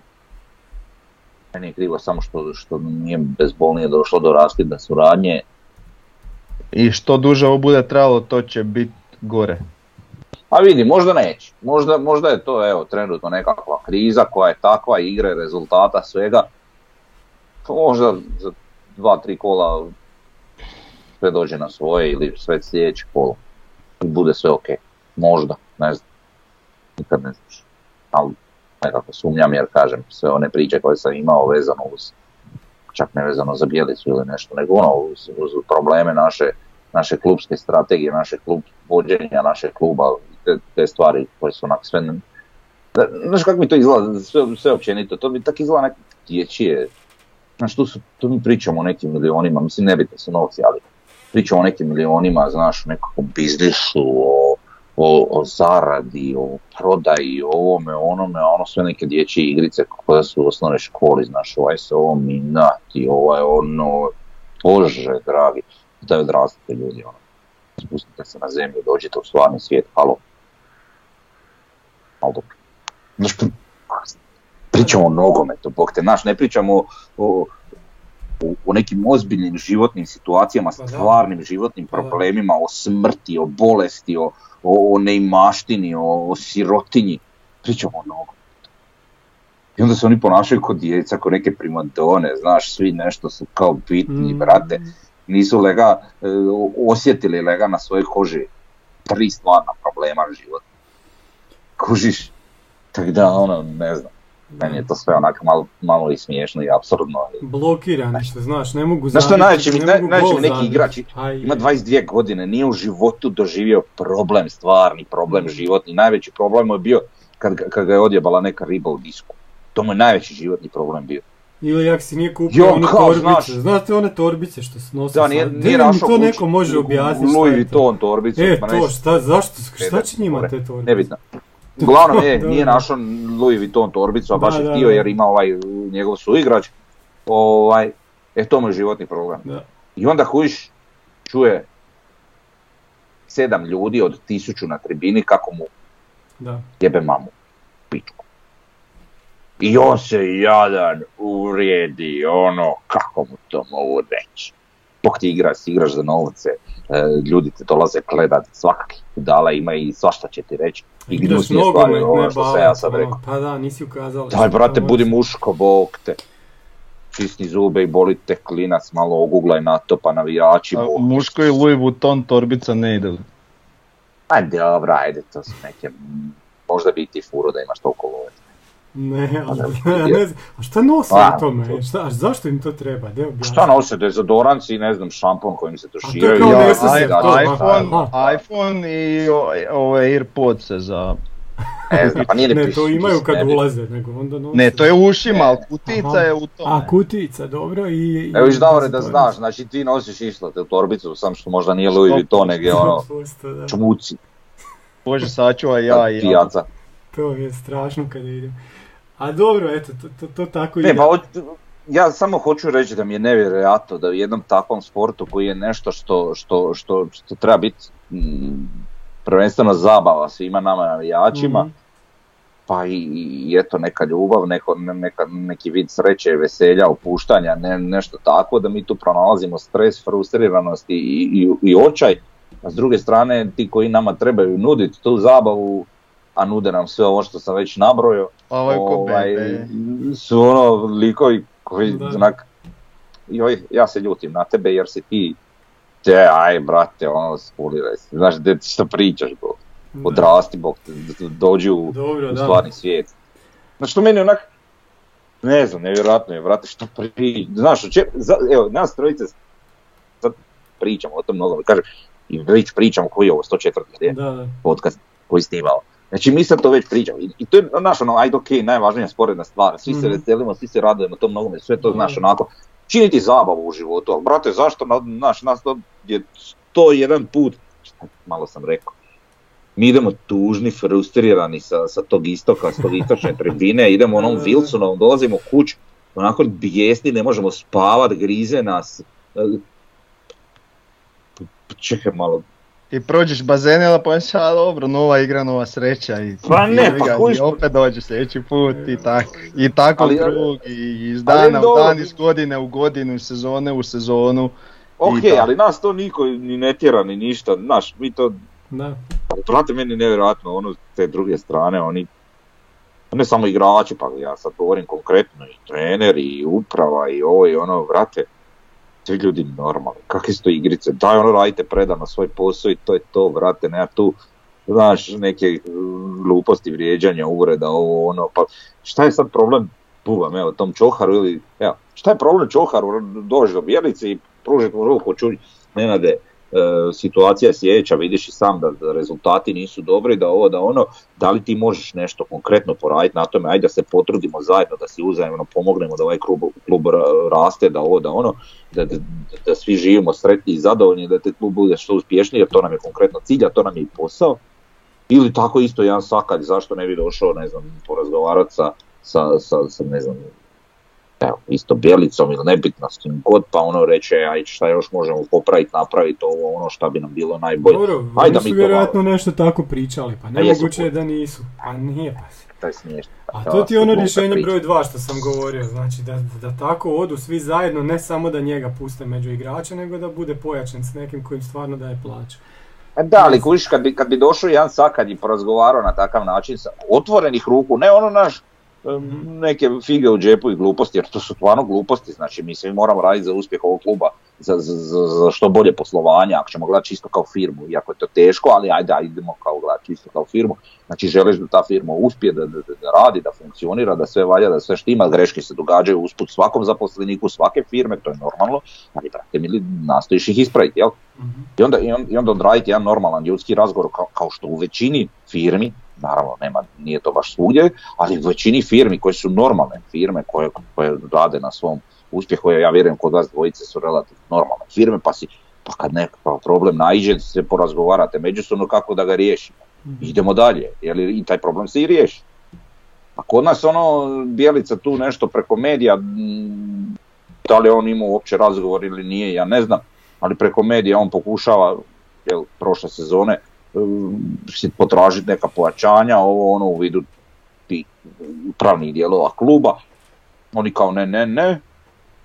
meni je krivo samo što, što nije bezbolnije došlo do raskida suradnje. I što duže ovo bude trajalo, to će biti gore. A vidi, možda neće. Možda, možda je to evo, trenutno nekakva kriza koja je takva, igre, rezultata, svega. Možda za dva, tri kola sve dođe na svoje ili sve sljedeće kolo. I bude sve ok. Možda, ne znam. Nikad ne znaš. Ali nekako sumnjam jer kažem sve one priče koje sam imao vezano uz čak ne vezano za bijelicu ili nešto, nego ono uz, uz probleme naše, naše klubske strategije, naše klub vođenja, naše kluba, te, te stvari koje su onak sve... Znaš kako mi to izgleda, sve, sve općenito, to mi tako izgleda neke dječije, znaš tu, su, tu mi pričamo o nekim milionima, mislim nebitno su novci, ali pričamo o nekim milionima, znaš, o nekakvom biznisu, o o, o zaradi, o prodaji, o ovome, onome, ono sve neke dječje igrice koje su u osnovnoj školi, znaš, ovaj se ovo minati, ovaj ono, bože dragi, da odrastite ljudi, ono, spustite se na zemlju, dođite u stvarni svijet, halo. Ali dobro. Znaš, pričamo o nogometu, bog te, znaš, ne pričamo o, o, nekim ozbiljnim životnim situacijama, pa stvarnim životnim pa problemima, o smrti, o bolesti, o, o, neimaštini, o, o sirotinji, pričamo o nogometu. I onda se oni ponašaju kod djeca, kod neke primadone, znaš, svi nešto su kao bitni, mm. brate. Nisu lega, e, osjetili lega na svojoj koži tri stvarna problema života. Kužiš? Tako da, ono, ne znam. Meni je to sve onako malo, malo i smiješno i absurdno. Blokirani što znaš, ne mogu Znaš što najveći, neki igrač, ima 22 godine, nije u životu doživio problem, stvarni problem životni. Najveći problem je bio kad, kad ga je odjebala neka riba u disku. To mu je najveći životni problem bio. Ili jak si nije kupio jo, one torbice, znaš, znate one torbice što se nose Da, nije, nije našao to neko može objasniti Louis Vuitton torbice. E, pa to, šta, zašto, šta će njima te torbice? Nebitno. Uglavnom je, nije našao Louis Vuitton torbicu, a baš je htio jer ima ovaj njegov suigrač. Ovaj, e to mu je životni problem. I onda hujiš, čuje sedam ljudi od tisuću na tribini kako mu da. jebe mamu. I on se jadan uvrijedi, ono, kako mu to mogu reći. Bog ti igraš, igraš za novce, e, ljudi te dolaze gledat, svakakih budala ima i svašta će ti reći. I gnusnije stvari, ono što se ja sad ono, rekao. Pa da, nisi ukazao. Daj brate, budi muško, bog te. Čisni zube i boli te klinac, malo oguglaj na to, pa navijači. A, muško i Louis Vuitton torbica ne ide li? Ajde, dobra, ajde, to su neke, možda bi ti furo da imaš toliko love. Ne, ali Pa ne, ja ne znam, a šta nose A, u tome? to- Šta, a zašto im to treba? De objasni. Šta nose, dezodoranci i ne znam, šampon kojim se to je tuširaju. kao Ja, ne sese i- to, iPhone, aha. iPhone i ove Airpods za... Ne znam, pa nije ni Ne, pis- to imaju kad ne ulaze, nego onda nose. Ne, to je u ušima, ali kutica Aha. je u tome. A, kutica, dobro, i... i Evo viš Davore da to znaš, znači ti nosiš išlo te torbicu, sam što možda nije Louis Vuitton, nego je ono, 100%, da. čmuci, Bože, sačuvaj ja i ja. pijaca. To mi je strašno kad idem. A dobro, eto, to, to, to tako Ne, ide. pa hoć- ja samo hoću reći da mi je nevjerojatno da u jednom takvom sportu koji je nešto što, što, što, što treba biti mm, prvenstveno zabava svima nama navijačima, Mhm. pa i, i eto neka ljubav, neko, ne- neka, neki vid sreće, veselja, opuštanja, ne, nešto tako, da mi tu pronalazimo stres, frustriranost i, i, i očaj, a s druge strane ti koji nama trebaju nuditi tu zabavu, a nude nam sve ovo što sam već nabrojao, Ovo je ko ovaj, su ono likovi koji Da. znak, joj, ja se ljutim na tebe jer si ti, te, aj brate, ono, skuliraj se, znaš, gdje ti što pričaš, bro, Da. odrasti, bog, d- dođi u, Dobro, u da. stvarni svijet. Znači, to meni onak, ne znam, nevjerojatno je, brate, što pri... Znaš, če- za, evo, nas trojice sad pričamo o tom mnogo, kažem, i već pričamo koji je ovo, 104. je Da, da. podcast koji snimao. Znači mi sad to već pričamo I- to je naš ono, ajde ok, najvažnija sporedna stvar, svi se Mhm. veselimo, svi se radujemo tom mnogome, sve to Da. znaš onako, činiti zabavu u životu, ali brate zašto, na, naš, nas to je 101 put, šta, malo sam rekao, mi idemo tužni, frustrirani sa, sa tog istoka, s tog istočne tribine, idemo onom. Wilsonom, dolazimo kuć, onako bijesni, ne možemo spavat, grize nas, E, čekaj malo, I prođeš bazenila pa misliš, a dobro, nova igra, nova sreća i, Pa ne, pa ga, i opet dođe sljedeći put i tako. I tako Ali- krug, i iz ali dana u dan, iz godine u godinu, iz sezone u sezonu. Ok, ali nas to niko ni ne tjera ni ništa, znaš, mi to, Da. ali brate, meni je nevjerojatno, ono, s te druge strane, oni, ne samo igrači, pa ja sad govorim konkretno, i trener, i uprava, i ovo, i ono, brate, svi ljudi normalni, kakve su to igrice, daj ono radite predano svoj posao i to je to, brate, nema tu, znaš, neke mm, gluposti, vrijeđanja, uvreda, ovo, ono, pa šta je sad problem, bubam, evo, tom Čoharu ili, evo, šta je problem Čoharu, dođe do Bjelice i pružiti mu ruku, čuj, Nenade, situacija je sljedeća, vidiš i sam da, da rezultati nisu dobri, da ovo, da ono, da li ti možeš nešto konkretno poraditi na tome, ajde da se potrudimo zajedno, da si uzajemno pomognemo da ovaj klub, klub ra- raste, da ovo, da ono, da, da, da svi živimo sretni i zadovoljni, da te klub bude što uspješniji, jer to nam je konkretno cilj, a to nam je i posao. Ili tako isto jedan Sakad, zašto ne bi došao, ne znam, porazgovarati sa, sa, sa, ne znam, evo, isto Bjelicom ili nebitno s kim god, pa ono reče, aj šta još možemo popraviti, napraviti ovo, ono šta bi nam bilo najbolje. Dobro, Ajde oni da su mi to vjerojatno nešto tako pričali, pa nemoguće je da nisu. Pa nije pa se. Taj smiješno. A to ti je ono rješenje broj dva što sam govorio, znači da, da tako odu svi zajedno, ne samo da njega puste među igrače, nego da bude pojačan s nekim kojim stvarno daje plaću. E Da, ali kužiš, kad bi, kad bi došao jedan Sakad i porazgovarao na takav način, sa otvorenih ruku, ne ono naš, neke fige u džepu i gluposti, jer to su stvarno gluposti, znači mi svi moramo raditi za uspjeh ovog kluba, za, za, za, što bolje poslovanje, ako ćemo gledati čisto kao firmu, iako je to teško, ali ajde, ajde idemo kao gledati čisto kao firmu, znači želiš da ta firma uspije, da, da, da, radi, da funkcionira, da sve valja, da sve štima, greške se događaju usput svakom zaposleniku, svake firme, to je normalno, ali brate mili, nastojiš ih ispraviti, jel? I onda, i on- i onda odraditi jedan normalan ljudski razgovor kao, kao što u većini firmi, naravno nema, nije to baš svugdje, ali u većini firmi koje su normalne firme koje, koje rade na svom uspjehu, ja vjerujem kod vas dvojice su relativno normalne firme, pa si pa kad nekakav problem naiđe, se porazgovarate međusobno kako da ga riješimo. Idemo dalje, jer i taj problem se i riješi. A kod nas ono, Bijelica tu nešto preko medija, da li on imao uopće razgovor ili nije, ja ne znam, ali preko medija on pokušava, jel, prošle sezone, potražiti neka pojačanja, ovo ono u vidu tih pravnih dijelova kluba. Oni kao ne, ne, ne,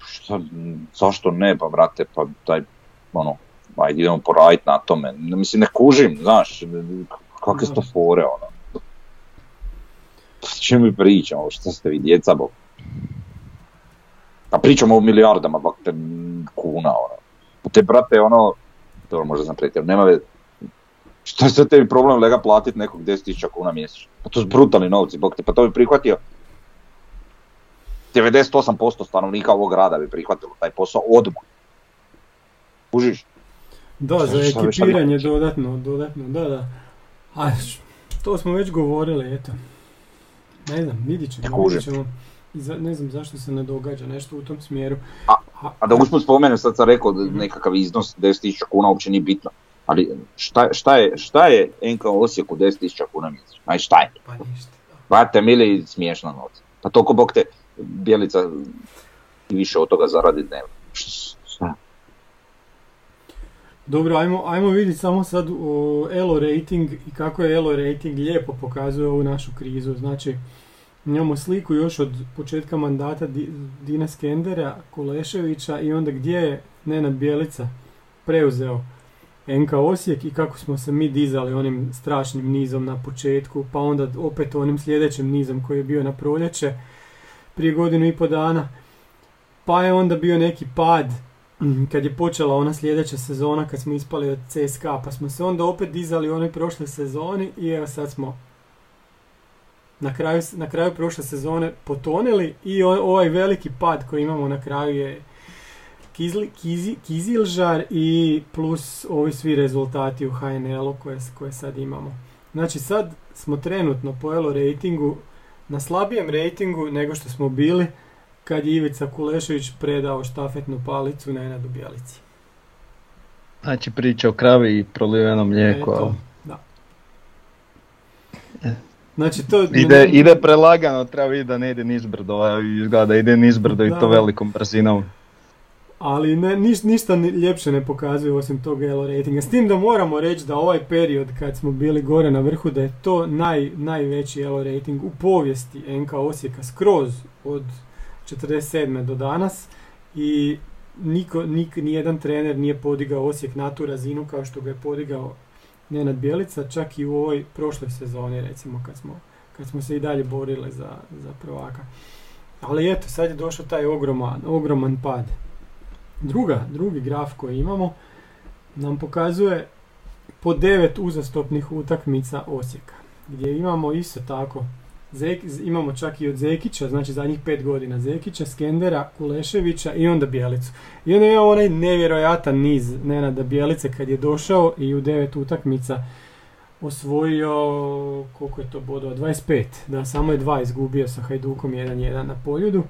šta, zašto ne, pa brate, pa daj, ono, ajde idemo poraditi na tome. Mislim, ne kužim, znaš, kakve su to fore, ono. S čim mi pričamo, šta ste vi, djeca, bog. Pa pričamo o milijardama, bak te kuna, ono. Te, brate, ono, dobro, možda sam pretjerao, nema veze. Šta je sad tebi problem lega platiti nekog 10.000 kuna mjesečno? Pa to su brutalni novci, bog te, pa to bi prihvatio 98% stanovnika ovog grada bi prihvatilo taj posao odmah. Kužiš? Da, Šta- za šta- šta- ekipiranje dodatno, dodatno, da, da. A, to smo već govorili, eto. Ne znam, vidit ćemo, vidit ćemo. Za- ne znam zašto se ne događa nešto u tom smjeru. A- A- A da usput spomenem, sad sam rekao da Mhm. nekakav iznos 10.000 kuna uopće nije bitno. Ali šta, šta, je, šta je NK Osijeku 10.000 kuna mjesečno? Aj šta je? Pa ništa. Brate, mili smiješna novca. Pa toliko bog te Bjelica i više od toga zaradi dnevno. Šta? Dobro, ajmo, ajmo vidjeti samo sad o Elo rating i kako je Elo rating lijepo pokazuje ovu našu krizu. Znači, imamo sliku još od početka mandata Di- Dina Skendera, Kuleševića i onda gdje je Nenad Bjelica preuzeo NK Osijek i kako smo se mi dizali onim strašnim nizom na početku, pa onda opet onim sljedećim nizom koji je bio na proljeće prije godinu i po dana. Pa je onda bio neki pad kad je počela ona sljedeća sezona kad smo ispali od CSKA pa smo se onda opet dizali u onoj prošloj sezoni i evo sad smo na kraju, na kraju prošle sezone potonili i ovaj veliki pad koji imamo na kraju je Kizli, Kizi, Kizilžar i plus ovi svi rezultati u HNL-u koje, koje sad imamo. Znači sad smo trenutno po Elo ratingu na slabijem ratingu nego što smo bili kad je Ivica Kulešević predao štafetnu palicu Nenadu Bjelici. Znači priča o kravi i prolivenom mlijeku. Eto, da. Znači to... Ide, ide prelagano, treba vidjeti da ne ide nizbrdo, izgleda da ide nizbrdo i to velikom brzinom. Ali ne, niš- ništa ni- ljepše ne pokazuje osim tog elo ratinga. S tim da moramo reći da ovaj period kad smo bili gore na vrhu da je to naj, najveći elo rating u povijesti NK Osijeka skroz od 47. do danas i niko, nik, nijedan trener nije podigao Osijek na tu razinu kao što ga je podigao Nenad Bjelica, čak i u ovoj prošloj sezoni recimo kad smo, kad smo se i dalje borili za, za prvaka. Ali eto, sad je došao taj ogroman, ogroman pad. Druga, drugi graf koji imamo nam pokazuje po devet uzastopnih utakmica Osijeka. Gdje imamo isto tako, Zek, imamo čak i od Zekića, znači zadnjih pet godina Zekića, Skendera, Kuleševića i onda Bjelicu. I onda imamo onaj nevjerojatan niz Nenada Bjelice kad je došao i u devet utakmica osvojio, koliko je to bodova, 25. Da, samo je dva izgubio sa Hajdukom 1-1 na poljudu.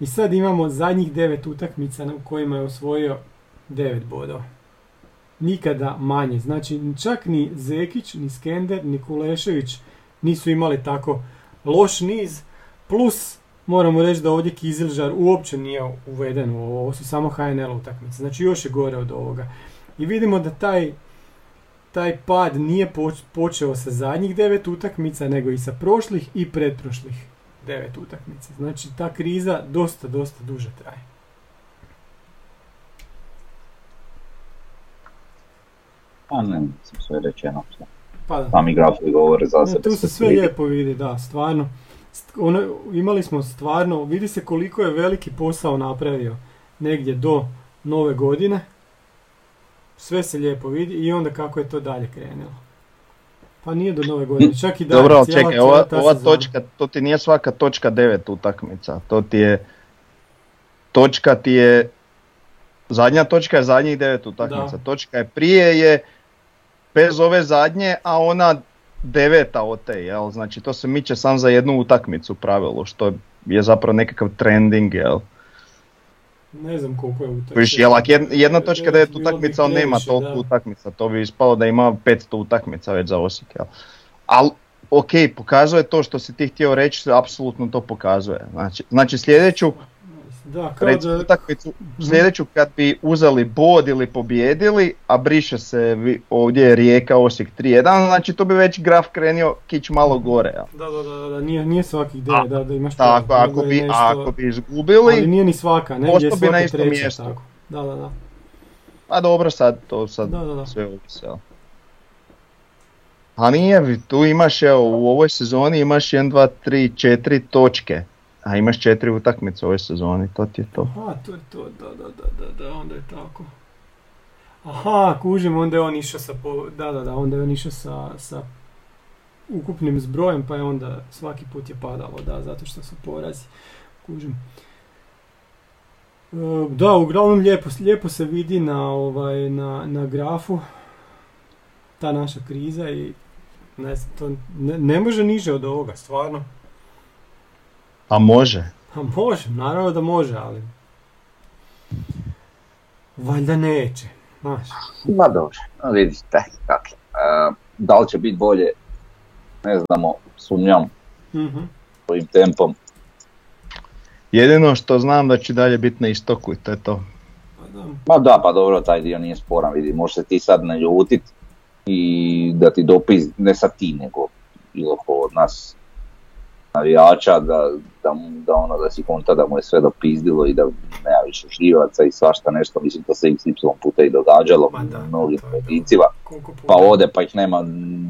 I sad imamo zadnjih devet utakmica na- u kojima je osvojio 9 bodova. Nikada manje. Znači čak ni Zekić, ni Skender, ni Kulešević nisu imali tako loš niz. Plus moramo reći da ovdje Kizilžar uopće nije uveden u ovo. Ovo su samo HNL utakmice. Znači još je gore od ovoga. I vidimo da taj taj pad nije poč- počeo sa zadnjih devet utakmica, nego i sa prošlih i pretprošlih devet utakmica. Znači ta kriza dosta, dosta duže traje. Pa ne, sam sve rečeno. Pa da. Sami grafovi govore za sebe. tu se sve vidi. lijepo vidi, da, stvarno. St- Ono, imali smo stvarno, vidi se koliko je veliki posao napravio negdje do nove godine. Sve se lijepo vidi i onda kako je to dalje krenulo. Pa nije do nove godine, čak i dalje. Dobro, ali cijela- čekaj, cijela ova, ova točka, to ti nije svaka točka devet utakmica, to ti je, točka ti je, zadnja točka je zadnjih devet utakmica, Da. točka je prije je, bez ove zadnje, a ona deveta od te, jel, znači to se miče sam za jednu utakmicu u pravilu, što je zapravo nekakav trending, jel. Ne znam koliko je utakmica. Viš, jel, ak jedna, jedna točka Bilo bi utakmica, on nema toliko da. utakmica, to bi ispalo da ima 500 utakmica već za Osijek, jel. Ali, ok, pokazuje to što si ti htio reći, apsolutno to pokazuje. Znači, znači sljedeću, Da, kao recimo da, utakmicu, sljedeću kad bi uzeli bod ili pobijedili, a briše se ovdje je Rijeka Osijek 3-1, znači to bi već graf krenio kić malo gore, da, da, da, da, nije, nije svakih devet, da, da imaš Tako, ako bi, nešto- ako bi izgubili, Ali nije ni svaka, negdje je na svaka treća, mjestu. tako. Da, da, da. Pa dobro, sad to sad Da, da, da. sve ovisi, jel? A nije, vi tu imaš, evo, u ovoj sezoni imaš 1, 2, 3, 4 točke. A imaš 4 utakmice ovoj sezoni, to ti je to. Aha, to je to, da, da, da, da, da, onda je tako. Aha, kužim, onda je on išao sa, po, da, da, da, onda je on išao sa, sa ukupnim zbrojem, pa je onda svaki put je padalo, da, zato što su porazi. kužim. E, Da, uglavnom lijepo, lijepo se vidi na, ovaj, na, na grafu ta naša kriza i ne, to ne, ne može niže od ovoga, stvarno. A može. A može, naravno da može, ali valjda neće, znaš. Ma dobro, no, vidite kako. je. Da li će biti bolje, ne znamo, sumnjam Mhm. ovim tempom. Jedino što znam da će dalje biti na istoku i to je to. Pa da, pa dobro, taj dio nije sporan, vidi, može se ti sad naljutit i da ti dopis, ne sad ti, nego bilo ko od nas navijača, da, da, mu- da ono, da si konta da mu je sve dopizdilo i da nema više živaca i svašta nešto, mislim to se XY puta i događalo Ma da, mnogim pojedincima, pa ode pa ih nema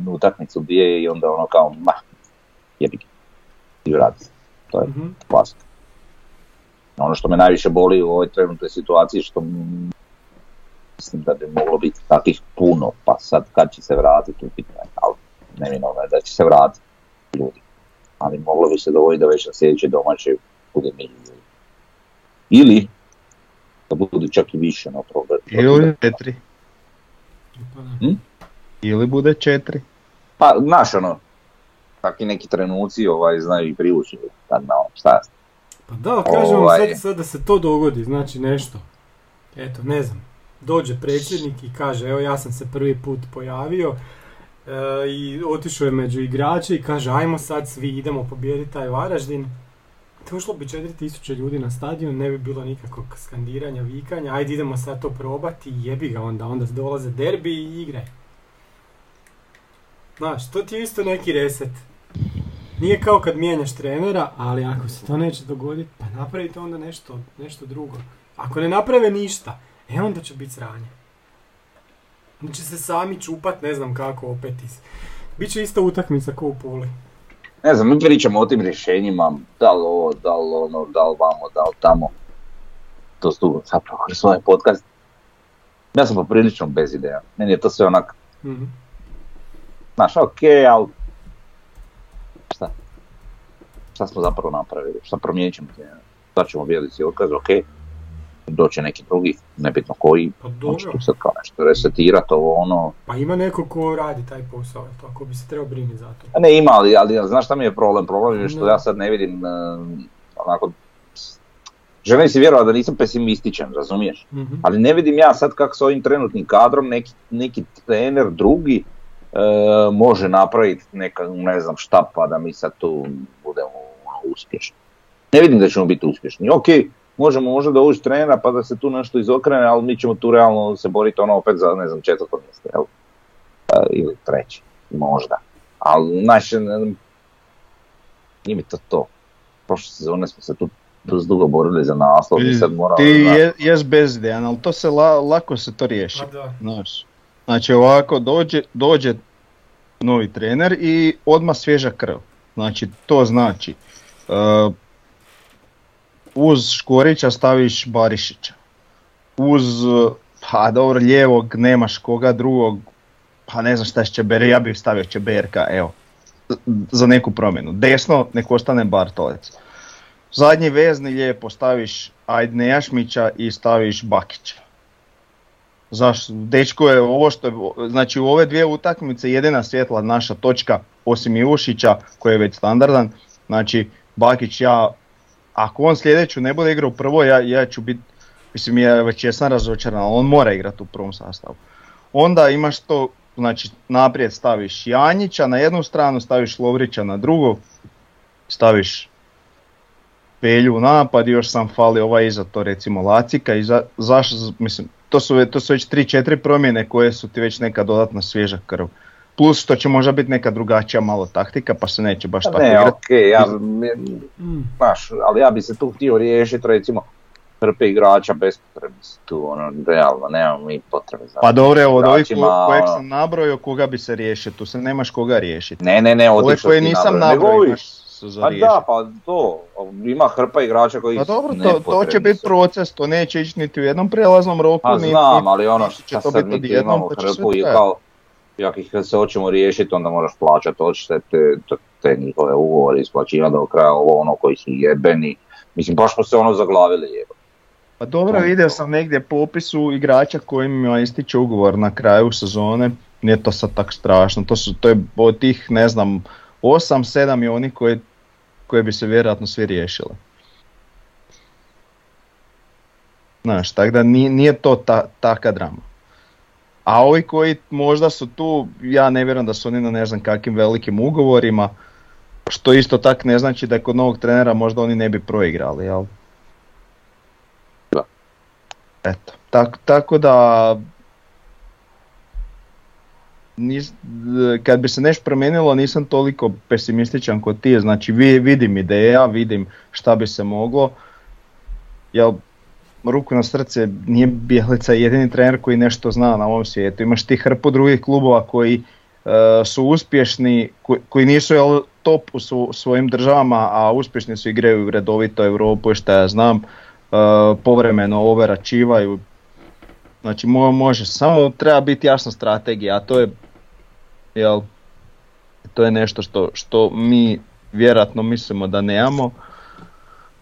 utakmicu dvije i onda ono kao, ma, jebi ga, i vrati. To je Mhm. opasno. Ono što me najviše boli u ovoj trenutnoj situaciji što mislim da bi moglo biti takvih puno, pa sad kad će se vratiti, upitno je, ali neminovno je da će se vratiti ljudi. Ali moglo bi se dovoljiti da već na sljedeće domaće bude milijun. Ili da budu čak i više na probe. Ili četiri. Pa da. Ili bude četiri. Pa, znaš ono, takvi neki trenuci ovaj, znaju i privući, kad na. Pa da, kažem vam Ovaj. sad, sad da se to dogodi, znači nešto. Eto, ne znam, dođe predsjednik i kaže, evo ja sam se prvi put pojavio e, i otišao je među igrače i kaže, ajmo sad svi idemo pobijediti taj Varaždin. Ušlo bi 4000 ljudi na stadion, ne bi bilo nikakvog skandiranja, vikanja, ajde idemo sad to probati i jebi ga onda, onda dolaze derbi i igraj. Znaš, to ti je isto neki reset. Nije kao kad mijenjaš trenera, ali ako se to neće dogoditi, pa napravite onda nešto, nešto drugo. Ako ne naprave ništa, e onda će biti sranje. Će se sami čupat, ne znam kako opet iz... Biće ista utakmica kao u Puli. Ne znam, mi pričamo o tim rješenjima, da li ovo, da li ono, da li vamo, da li tamo. To su zapravo kroz ovaj podcast. Ja sam poprilično bez ideja. Meni je to sve onak, Mhm. znaš, ok, ali šta? Šta smo zapravo napravili? Šta promijenit ćemo? Sad ćemo bijeliti otkaz, ok. Doće neki drugi, nebitno koji. Pa On će dobro, tu sad kao nešto resetirati, ovo ono. pa ima neko ko radi taj posao, ako bi se trebao brinuti za to. A ne ima, ali, ali znaš šta mi je problem? Problem je što Ne. ja sad ne vidim, e, onako, želim si vjerovati da nisam pesimističan, razumiješ? Mhm. Ali ne vidim ja sad kako s ovim trenutnim kadrom neki, neki trener drugi e, može napraviti neka, ne znam šta pa da mi sad tu budemo uspješni. Ne vidim da ćemo biti uspješni. Ok, možemo možda dovući trenera pa da se tu nešto izokrene, ali mi ćemo tu realno se boriti ono opet za, ne znam, četvrto mjesto, jel? E, ili treći, možda. Ali naše, nije mi to to. Prošle sezone smo se tu dosta dugo borili za naslov i sad moramo... Ti je, jes bezidejan, ali to se la- lako se to riješi. Pa da. Znaš. Znači ovako dođe, dođe novi trener i odmah svježa krv. Znači to znači uh, uz Škorića staviš Barišića. Uz, uh, pa dobro, lijevog nemaš koga drugog, pa ne znam šta je Čeber, ja bih stavio Čeberka, evo, za neku promjenu. Desno nek ostane Bartolec. Zadnji vezni lijepo staviš Ajd Nejašmića i staviš Bakića. Zašto? Dečko je ovo što je, znači u ove dvije utakmice jedina svjetla naša točka osim Ivušića koji je već standardan, znači Bakić ja, ako on sljedeću ne bude igrao prvo ja, ja ću biti, mislim ja već jesam razočaran, on mora igrati u prvom sastavu. Onda imaš to, znači naprijed staviš Janjića na jednu stranu, staviš Lovrića na drugu, staviš Pelju u napad još sam fali ovaj iza to recimo Lacika i za, zašto, mislim, to su, to su već 3-4 promjene koje su ti već neka dodatna svježa krv. Plus što će možda biti neka drugačija malo taktika pa se neće baš tako Ne, igrati. okej, ja, Mm. znaš, ali ja bi se tu htio riješiti recimo hrpe igrača bespotrebni su tu, ono, realno, nemamo mi potrebe za Pa dobro, evo, od ovih ko- kojeg ono. sam nabrojio, koga bi se riješio, tu se nemaš koga riješiti. Ne, ne, ne, Ove koje nisam nabrojio, imaš su za Pa da, pa to, ima hrpa igrača koji Pa dobro, to, to će biti proces, to neće ići niti u jednom prijelaznom roku, Pa niti- znam, ali ono niti će što to sad biti mi imamo pa će hrpu i kao, i ako ih se hoćemo riješiti, onda moraš plaćati odštete, te, te njihove ugovore, isplaćivati do kraja ovo ono koji su jebeni, Mislim, baš smo se ono zaglavili, jebo. Pa dobro, vidio sam negdje popisu igrača kojima ističe ugovor na kraju sezone, nije to sad tak strašno, to, su, to je od tih, ne znam, 8-7 je oni koji, koji bi se vjerojatno svi riješili. Znaš, tako da nije, nije to ta, taka drama. A ovi koji možda su tu, ja ne vjerujem da su oni na ne znam kakvim velikim ugovorima, što isto tak ne znači da kod novog trenera možda oni ne bi proigrali, jel? Da. Eto, tak, tako da nis, kad bi se nešto promijenilo nisam toliko pesimističan kod ti, znači vi, vidim ideja, vidim šta bi se moglo, jel ruku na srce nije Bjelica jedini trener koji nešto zna na ovom svijetu, imaš ti hrpu drugih klubova koji e, su uspješni, koji, koji nisu jel, top u su, svojim državama, a uspješni su igraju redovito Europu, što ja znam, e, povremeno overačivaju, Znači mo, može, samo treba biti jasna strategija, a to je jel, to je nešto što, što mi vjerojatno mislimo da nemamo.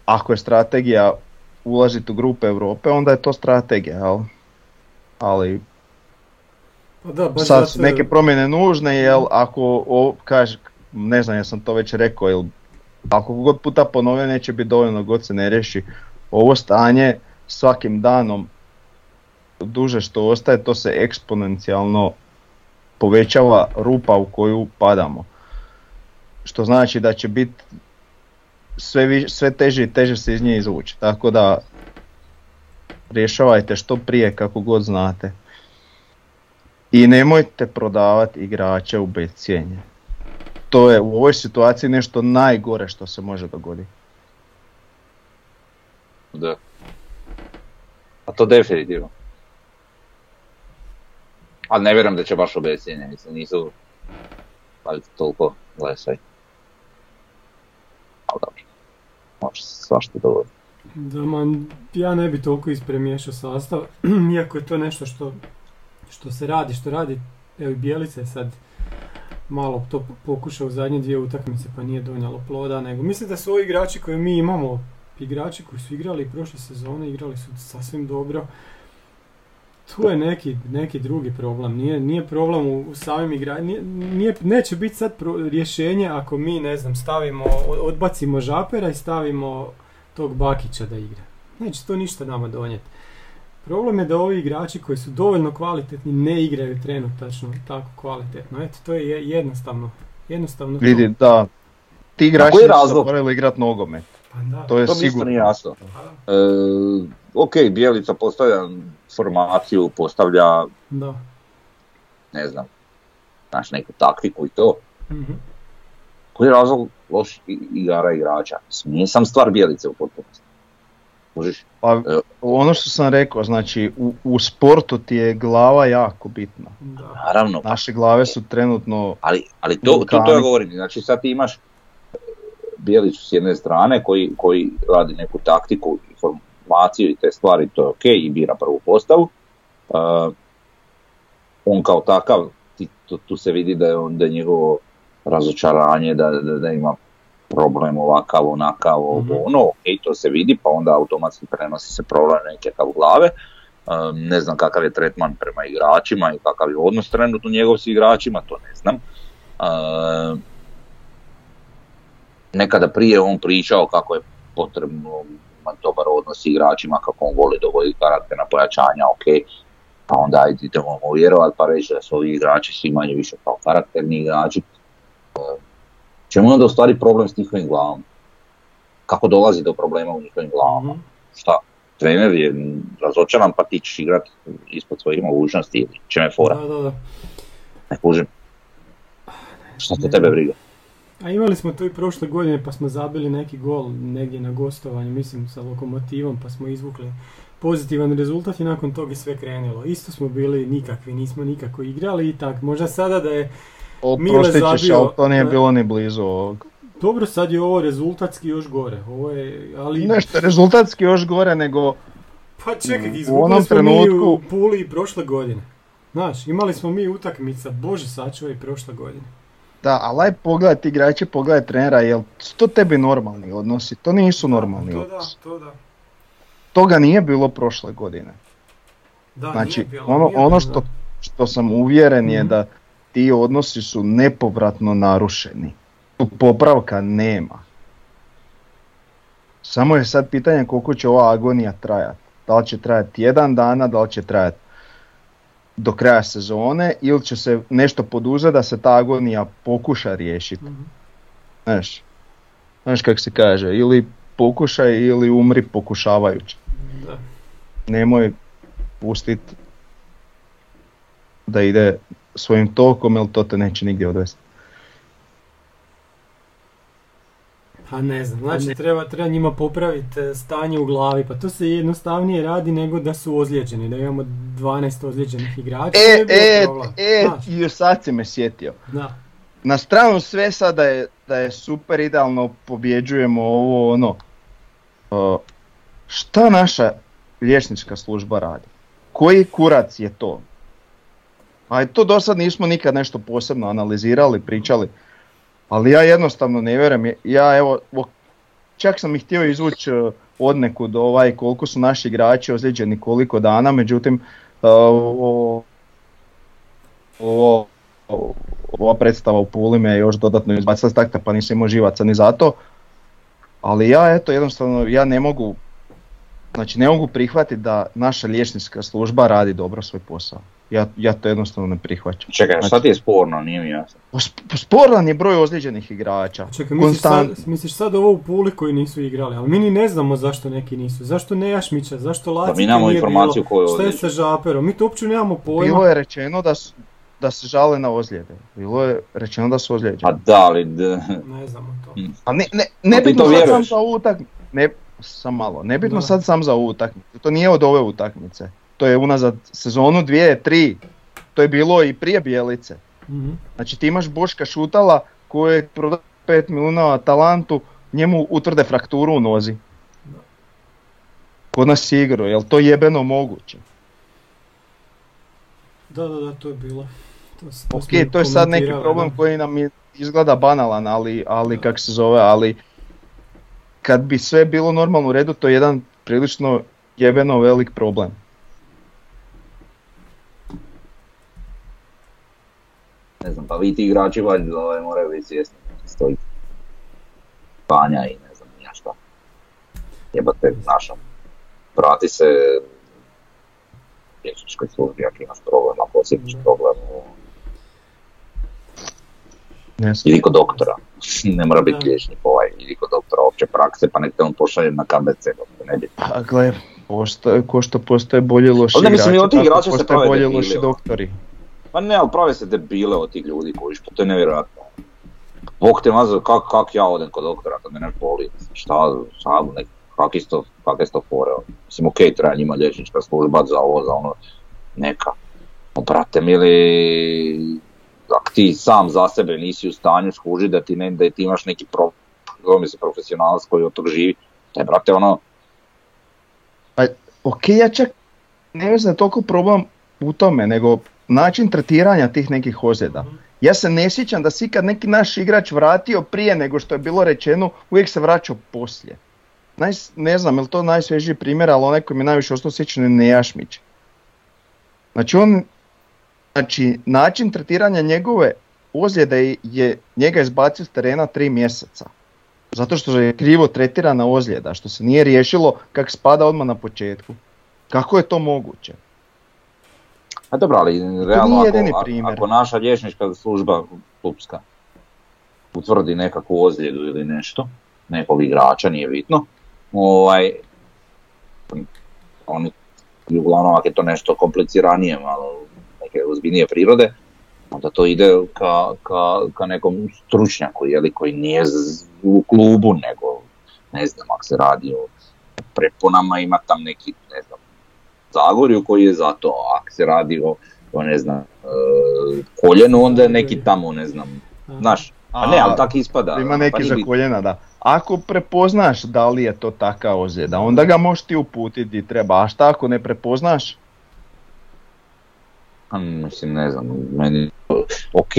Ako je strategija ulaziti u grupe Europe, onda je to strategija, jel? Ali Pa da, baš sad su neke promjene nužne, jel ako o, kaže, ne znam jesam to već rekao, jel ako god puta ponovio neće biti dovoljno god se ne riješi ovo stanje svakim danom duže što ostaje to se eksponencijalno povećava rupa u koju padamo. Što znači da će biti sve, vi- sve teže i teže se iz nje izvući. Tako da rješavajte što prije kako god znate. I nemojte prodavati igrače u bescijenje. To je u ovoj situaciji nešto najgore što se može dogoditi. Da. A to definitivno. Ali ne vjerujem da će baš obesjenje, mislim, nisu ali toliko lesaj. Ali dobro, može se svašta dogoditi. Da, man, ja ne bi toliko ispremiješao sastav, iako je to nešto što, što se radi, što radi, evo i Bjelica je sad malo to pokušao u zadnje dvije utakmice pa nije donijelo ploda, nego mislim da su ovi igrači koje mi imamo, igrači koji su igrali prošle sezone, igrali su sasvim dobro. Tu je neki, neki drugi problem, nije, nije problem u, u samim igračima, nije, nije- neće biti sad pro- rješenje ako mi, ne znam, stavimo, odbacimo Žapera i stavimo tog Bakića da igra. Neće to ništa nama donijeti. Problem je da ovi igrači koji su dovoljno kvalitetni ne igraju trenutačno tako kvalitetno. Eto, to je je- jednostavno. Jednostavno to. Vidi, da, ti igrači zaboravili igrati nogomet. Pa da. To je To mi isto sigurno. nije jasno. Pa. E, ok, Bijelica postavlja formaciju, postavlja, Da. ne znam, znaš, neku taktiku i to. Mhm. Koji je razlog loš igara igrača? Mislim, Nije sam stvar Bijelice u potpunosti. Možeš? Pa, Evo. ono što sam rekao, znači u, u sportu ti je glava jako bitna. Da. Naravno, Naše glave su trenutno, Ali, ali to, to, to ja govorim, znači sad ti imaš e, Bijelicu s jedne strane koji, koji radi neku taktiku, informaciju i te stvari, to je ok i bira prvu postavu. Uh, on kao takav, ti, tu, tu se vidi da je, on, da je njegovo razočaranje, da, da, da ima problem ovakav, onakav, Mhm. ono, ok, to se vidi, pa onda automatski prenosi se problem nekakav u glave. Um, ne znam kakav je tretman prema igračima i kakav je odnos trenutno njegov s igračima, to ne znam. Um, nekada prije on pričao kako je potrebno imati dobar odnos s igračima, kako on voli dovoditi karakterna pojačanja, ok, pa onda idemo mu vjerovati pa reći da su ovi igrači svi manje više kao karakterni igrači. Um, čemu je onda u stvari problem s njihovim glavom? Kako dolazi do problema u njihovim glavama? Mhm. Šta? Trener je razočaran pa ti ćeš igrat ispod svojih mogućnosti ili čem je fora, Da, da, da. ne kužim. Šta to tebe briga? A imali smo to i prošle godine pa smo zabili neki gol negdje na gostovanju, mislim sa lokomotivom pa smo izvukli pozitivan rezultat i nakon toga je sve krenulo. Isto smo bili nikakvi, nismo nikako igrali i tak. Možda sada da je Mile zabio, ali to nije bilo ni blizu ovog. Dobro, sad je ovo rezultatski još gore. Ovo je, ali... Nešto rezultatski još gore nego Pa čekaj, izgubili onom smo mi trenutku- u Puli prošle godine. Znaš, imali smo mi utakmica, bože sačuvaj, prošle godine. Da, ali aj pogledaj ti igrače, pogledaj trenera, jel su to tebi normalni odnosi? To nisu normalni to da, to da. Toga nije bilo prošle godine. Da, Znači, nije bilo, ono, nije ono bilo, što, da. što sam uvjeren je Mhm. da ti odnosi su nepovratno narušeni. Tu popravka nema. Samo je sad pitanje koliko će ova agonija trajati. Da li će trajati jedan dana, da li će trajati do kraja sezone ili će se nešto poduzeti da se ta agonija pokuša riješiti. Mhm. Znaš, znaš kako se kaže, ili pokušaj ili umri pokušavajući. Da. Nemoj pustit da ide svojim tokom jer to te neće nigdje odvesti. Pa ne znam, znači treba, treba njima popraviti e, stanje u glavi, pa to se jednostavnije radi nego da su ozlijeđeni, da imamo 12 ozlijeđenih igrača. E, e, e, Znaš, i sad si me sjetio. da. Na stranu sve sada je, da je super idealno pobjeđujemo ovo ono. Uh, šta naša liječnička služba radi? Koji kurac je to? A to do sad nismo nikad nešto posebno analizirali, pričali. Ali ja jednostavno ne vjerujem. Ja evo, čak sam ih htio izvući uh, odnekud ovaj, koliko su naši igrači ozlijeđeni koliko dana, međutim ovo, ovo, ova predstava u Puli me još dodatno izbacila s takta pa nisam imao živaca ni za to. Ali ja eto jednostavno ja ne mogu Znači ne mogu prihvatiti da naša liječnička služba radi dobro svoj posao. Ja, ja to jednostavno ne prihvaćam. Čekaj, šta Znači- ti je sporno, nije mi jasno. Sp- Sporan je broj ozlijeđenih igrača. Čekaj, misliš sad, misliš sad ovo u Puli koji nisu igrali, ali mi ni ne znamo zašto neki nisu. Zašto Nejašmića, zašto Lacika mi nemamo nije informaciju bilo, šta je ozlijeđen. sa Žaperom, mi to uopće nemamo pojma. Bilo je rečeno da, su, da se žale na ozljede. Bilo je rečeno da su ozlijeđeni. Pa da, ali d- Ne znamo to. A ne, ne, Pa ne bitno sad sam za ovu utakmicu. Ne, sam malo. Ne bitno Da. sad sam za ovu utakmicu. To nije od ove utakmice. To je unazad sezonu dvije, tri. To je bilo i prije Bijelice. Mhm. Znači ti imaš Boška Šutala koji je prodao 5 milijuna Atalantu, njemu utvrde frakturu u nozi. Kod nas je igrao, jel to jebeno moguće? Da, da, da, to je bilo. To, to Ok, to je sad neki problem da. koji nam je, izgleda banalan, ali, ali kak se zove, ali kad bi sve bilo normalno u redu, to je jedan prilično jebeno velik problem. Ne znam, pa vi ti igrači valjda ovaj, moraju biti svjesni stoji panja i ne znam ni ja šta. Jebate, naša, vrati se liječničkoj službi, ako imaš problem, ako osjetiš problem, Ne znam. idi kod doktora. ne mora biti liječnik ovaj, idi kod doktora opće prakse, pa nek te on pošalje na KBC, ne bi. Pa gle, postoje, ko što postoje bolji i loši Ali ne, mislim, i od tih tako postoje debili, loši doktori. Pa ne, ali prave se debile od tih ljudi koji što to je nevjerojatno. Bog te mazao, kak, kak ja odem kod doktora kad me ne boli, šta, šta, nek, kak isto, kak isto fore, ono. mislim, okej, treba njima liječnička služba za ovo, za ono, neka. Brate mili, ako ti sam za sebe nisi u stanju skužiti da ti, ne, da ti imaš neki pro, zove se profesionalac koji od tog živi, taj brate ono, Ok, ja čak ne je toliko problem u tome, nego način tretiranja tih nekih ozljeda. Ja se ne sjećam da se ikad neki naš igrač vratio prije nego što je bilo rečeno, uvijek se vraćao poslije. Naj, ne znam, je li to najsvježiji primjer, ali onaj koji mi najviše ostao sjećan je Nejašmić. Znači on, znači način tretiranja njegove ozljede je njega izbacio s terena tri mjeseca. Zato što je krivo tretirana ozljeda, što se nije riješilo kak spada odmah na početku. Kako je to moguće? A dobro, ali realno ako, ako- naša liječnička služba klubska utvrdi nekakvu ozljedu ili nešto, nekog igrača, nije bitno, ovaj, oni, uglavnom ako je to nešto kompliciranije, malo neke ozbiljnije prirode, onda to ide ka, ka, ka nekom stručnjaku, jeli, koji nije z- u klubu, nego, ne znam, ako se radi o preponama, ima tam neki, ne znam, Zagorju koji je za to, ako se radi o, o ne znam, e, koljenu, onda je neki tamo, ne znam, znaš, a ne, ali tako ispada. Ima pa neki nije za koljena, da. Ako prepoznaš da li je to taka ozljeda, onda ga možeš ti uputiti di treba, a šta ako ne prepoznaš? Pa, Mislim, ne znam, meni, ok,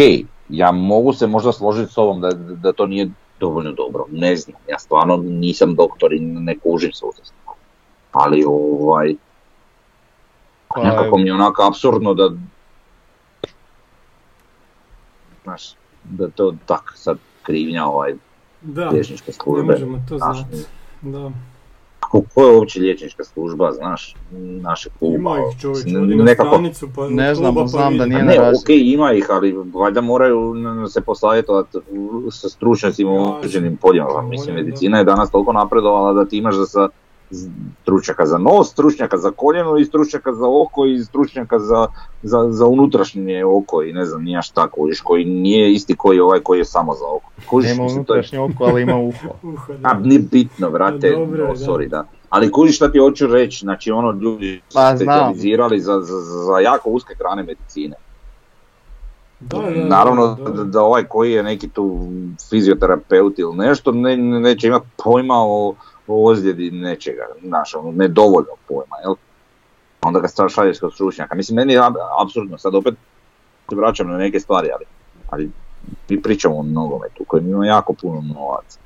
ja mogu se možda složiti s ovom da, da to nije dovoljno dobro, ne znam, ja stvarno nisam doktor i ne kužim se. Ali ovaj, Pa, nekako mi je onako apsurdno da, znaš, da to tak sad krivnja ovaj Da, liječničke ne službe. možemo to Znaš, znati. Da. Ko, je uopće liječnička služba, znaš, naše kluba? Ima ih čovječ, Ne- nekako- stranicu pa Ne znam, kluba pa znam da nije ne, razini. ok, ima ih, ali valjda moraju se posavjetovati sa stručnjacima u određenim poljima. Moraju, Mislim, da. medicina je danas toliko napredovala da ti imaš da sa stručnjaka za nos, stručnjaka za koljeno i stručnjaka za oko i stručnjaka za, za, za unutrašnje oko i ne znam, nija šta kužiš, koji nije isti koji ovaj koji je samo za oko. Kužiš, Nema to je unutrašnje oko, ali ima uho. Uho, a, da. nije bitno, brate, Pa dobro no, da. sorry, da. Ali kužiš šta ti hoću reći, znači ono ljudi su Pa, znam. specijalizirali za, za, za jako uske grane medicine. Da, da, da, Naravno da, da, da ovaj koji je neki tu fizioterapeut ili nešto ne, ne- neće imati pojma o, o ozljedi nečega, znaš, ono, nedovoljno pojma, jel? Onda ga šalješ kod stručnjaka. Mislim, meni je apsurdno, sad opet se vraćam na neke stvari, ali, ali mi pričamo o nogometu koji ima jako puno novaca.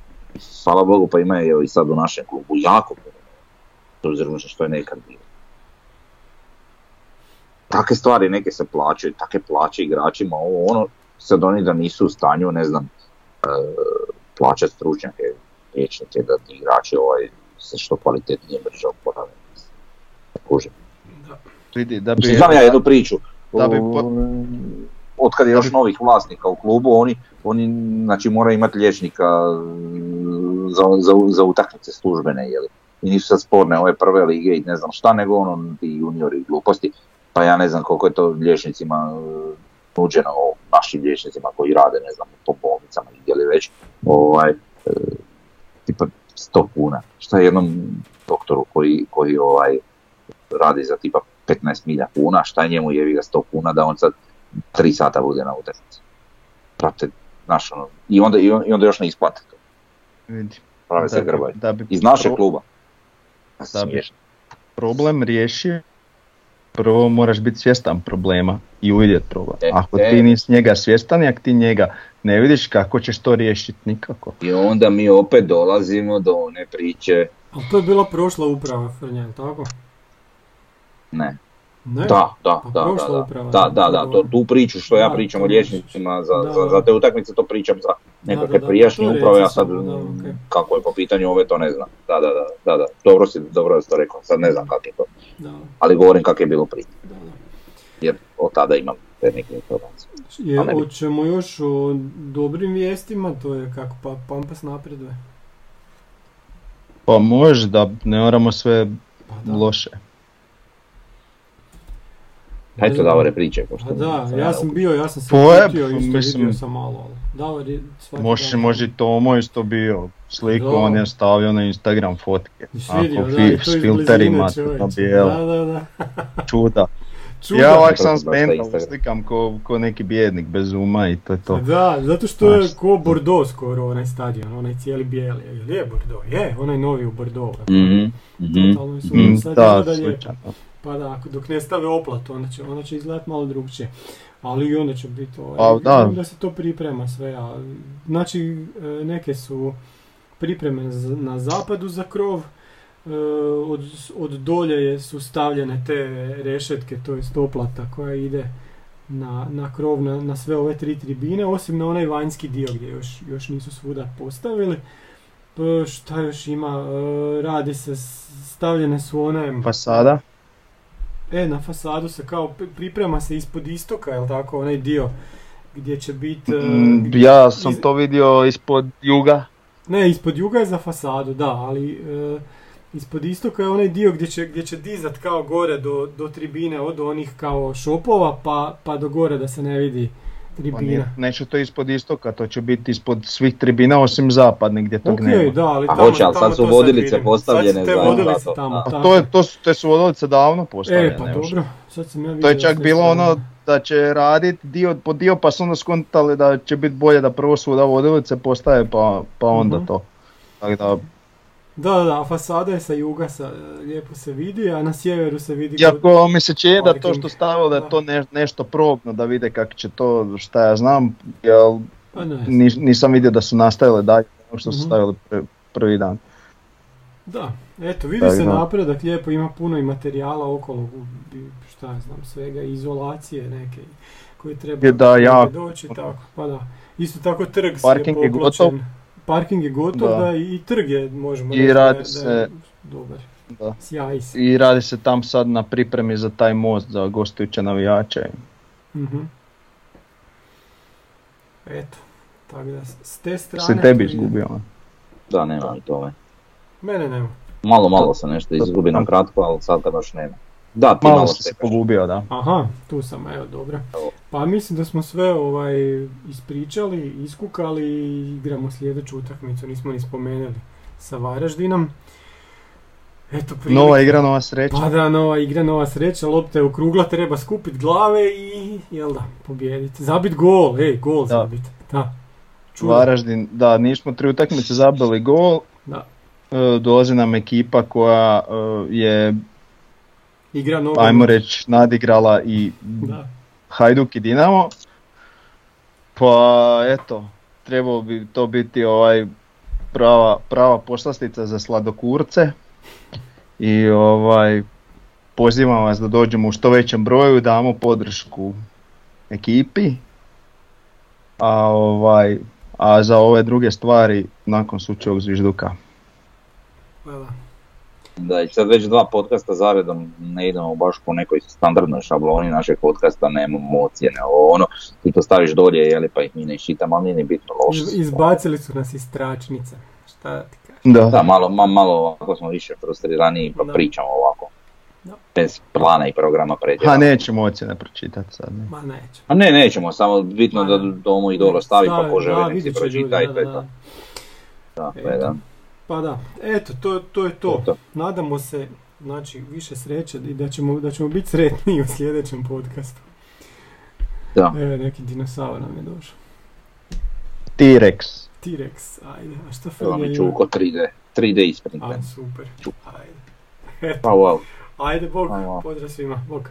Hvala Bogu pa ima je i sad u našem klubu jako puno novaca, s obzirom što je nekad bilo. Takve stvari neke se plaćaju, takve plaće igračima, ovo ono, sad oni da nisu u stanju, ne znam, e, plaćati stručnjake, liječnike, da ti igrači ovaj, se što kvalitetnije brže oporave. Kužim. Vidi, da bi... Mislim, znam ja jednu priču. da bi Od kad je da još novih vlasnika u klubu, oni, oni znači, moraju imati liječnika mm, za, za, za utakmice službene, jeli. I nisu sad sporne ove prve lige i ne znam šta, nego ono ti juniori gluposti. Pa ja ne znam koliko je to liječnicima e, nuđeno, našim liječnicima koji rade, ne znam, po bolnicama i gdje li već, ovaj, e, tipa 100 kuna. Šta je jednom doktoru koji, koji ovaj, radi za tipa 15 milja kuna, šta je njemu jevi ga 100 kuna da on sad 3 sata bude na utakmici. Prate, znaš, ono, i onda, i on- i onda još ne isplate to. vidi, Prave se bi Iz našeg kluba. Da bi problem riješio, prvo moraš biti svjestan problema i uvidjeti problem. E, Ako e. ti nisi njega svjestan i ako ti njega ne vidiš kako ćeš to riješiti nikako. I onda mi opet dolazimo do one priče, Ali to je bila prošla uprava Frnja, jel tako? ne, Ne? da, da, Pa da, da, uprava, da, da, da, to, tu priču što ja pričam o liječnicima za, za, za te utakmice, to pričam za nekakve prijašnje uprave, ja sad kako je po pitanju ove to ne znam. Da, da, da, da, da. Dobro si, dobro da si to rekao, sad ne znam kako je to, Da, ali govorim kako je bilo prije, da, da. jer od tada imam te neke informacije. Je, A hoćemo još o dobrim vijestima, to je kako pa Pampas napreduje. Pa može da ne moramo sve Pa loše. Eto. Davore priče. pošto Pa da, ja sam bio, ja sam se je, uputio isto, mislim- vidio sam malo, Davor je svaki Može, dan- može i Tomo isto bio. Sliku Da. on je stavio na Instagram fotke. Ako vidio, da, fi- s filterima, to bijelo, Da, da, da. čuda. Čuda. Ja ovak sam spental, Instagram. slikam ko, ko neki bijednik bez uma i to je to. Da, zato što je ko Bordeaux skoro onaj stadion, onaj cijeli bijeli. Jel je Bordeaux? Je, onaj novi u Bordeaux. Mhm, mhm. Totalno su Mm, sad da, slučajno. Pa da, ako- dok ne stave oplatu, onda će, onda će izgledat malo drugčije. Ali i onda će biti ovaj, Pa, da. da se to priprema sve, a, znači e, neke su pripreme na zapadu za krov, e, od, od dolje je, su stavljene te rešetke, to je oplata koja ide na, na krov, na, na sve ove tri tribine, osim na onaj vanjski dio gdje još, još nisu svuda postavili. E, šta još ima, E, radi se, stavljene su one... Fasada? E, na fasadu se kao pri- priprema se ispod istoka, jel tako, onaj dio gdje će biti... Mm, ja sam to vidio ispod juga. Ne, ispod juga je za fasadu, da, ali e, ispod istoka je onaj dio gdje će, gdje će dizat kao gore do, do tribine od onih kao šopova pa, pa do gore da se ne vidi Pa nije, tribina. neće to ispod istoka, to će biti ispod svih tribina osim zapadnih gdje tog Ok, nema. da, ali A tamo, hoće, ali tamo sad su vodilice vidim. postavljene sad su te za- vodilice za tamo, da. A to, je, to su, te su vodolice davno postavljene. E, pa još. dobro, sad sam ja vidio. To je čak bilo ono da će radit dio po dio pa su onda skontali da će biti bolje da prvo svuda vodilice postaje pa, pa onda Mhm. to. Tako da Da, da, da, fasada je sa juga, sa, lijepo se vidi, a na sjeveru se vidi... Iako mi se čini da to parking. što stavilo da je Da. to ne- nešto probno, da vide kako će to, šta ja znam, jel Pa nis- nisam vidio da su nastavile dalje ono što su Mhm. stavili pr- prvi dan. Da, eto, vidi Tak se da. napredak, lijepo ima puno i materijala okolo, šta ja znam, svega, izolacije neke koje treba da, jako. doći, tako, pa da. Isto tako trg Parking je je gotov. Parking je gotov, da, Da. i, trg je, možemo I reći, da radi je- se- da je dobar. Da. Se. I radi se tam sad na pripremi za taj most za gostujuće navijače. Mhm. Eto, tako da s- te strane... Se tebi to izgubio. Da, nema ni tome. Mene nema. Malo, malo se nešto izgubi na kratko, ali sad ga baš nema. Da, ti malo, Malo si se pogubio, da. Aha, tu sam, evo, dobro. Evo. Pa mislim da smo sve ovaj ispričali, iskukali i igramo sljedeću utakmicu, nismo ni spomenuli sa Varaždinom. Eto, prilike. Nova igra, nova sreća. Pa da, nova igra, nova sreća, lopta je okrugla, treba skupit glave i, jel da, pobijediti. Zabit gol, ej, gol Da. zabit. Da. Varaždin, da, nismo tri utakmice zabili gol. Da. E, dolazi nam ekipa koja e, je, Igra ajmo reći, nadigrala i Da. Hajduk i Dinamo. Pa eto, trebalo bi to biti ovaj prava, prava poslastica za sladokurce. I ovaj pozivam vas da dođemo u što većem broju, damo podršku ekipi. A ovaj a za ove druge stvari nakon sučevog zvižduka. Pa da. Da, i sad već dva podcasta zaredom ne idemo baš po nekoj standardnoj šabloni našeg podcasta, nemamo ocjene, ovo ono, ti to staviš dolje, jeli, pa ih mi ne iščitamo, ali nije ni bitno loše. Izbacili su nas iz tračnice. Šta ti kažem? Da. Da, malo, ma, malo ovako smo više frustrirani pa Da. pričamo ovako. Da. Bez plana i programa pređemo. Ha nećemo ocjene pročitati sad. Ne. Ma neće. A ne, nećemo, samo bitno da domu i dolo stavi pa Stavi, ko želi da, nek si vidjet će pročita i ljudi, to je da, to. da. Da, je da. Pa da, eto, to, to je to. To. Nadamo se, znači, više sreće i da ćemo, da ćemo biti sretniji u sljedećem podcastu. Da. Evo, neki dinosaur nam je došao. T-Rex. T-Rex, ajde, a šta mi ima? čuko 3D, 3D isprinte. A, super. Ajde. Pa wow. Ajde, bog, Ajmo. pozdrav svima, bog.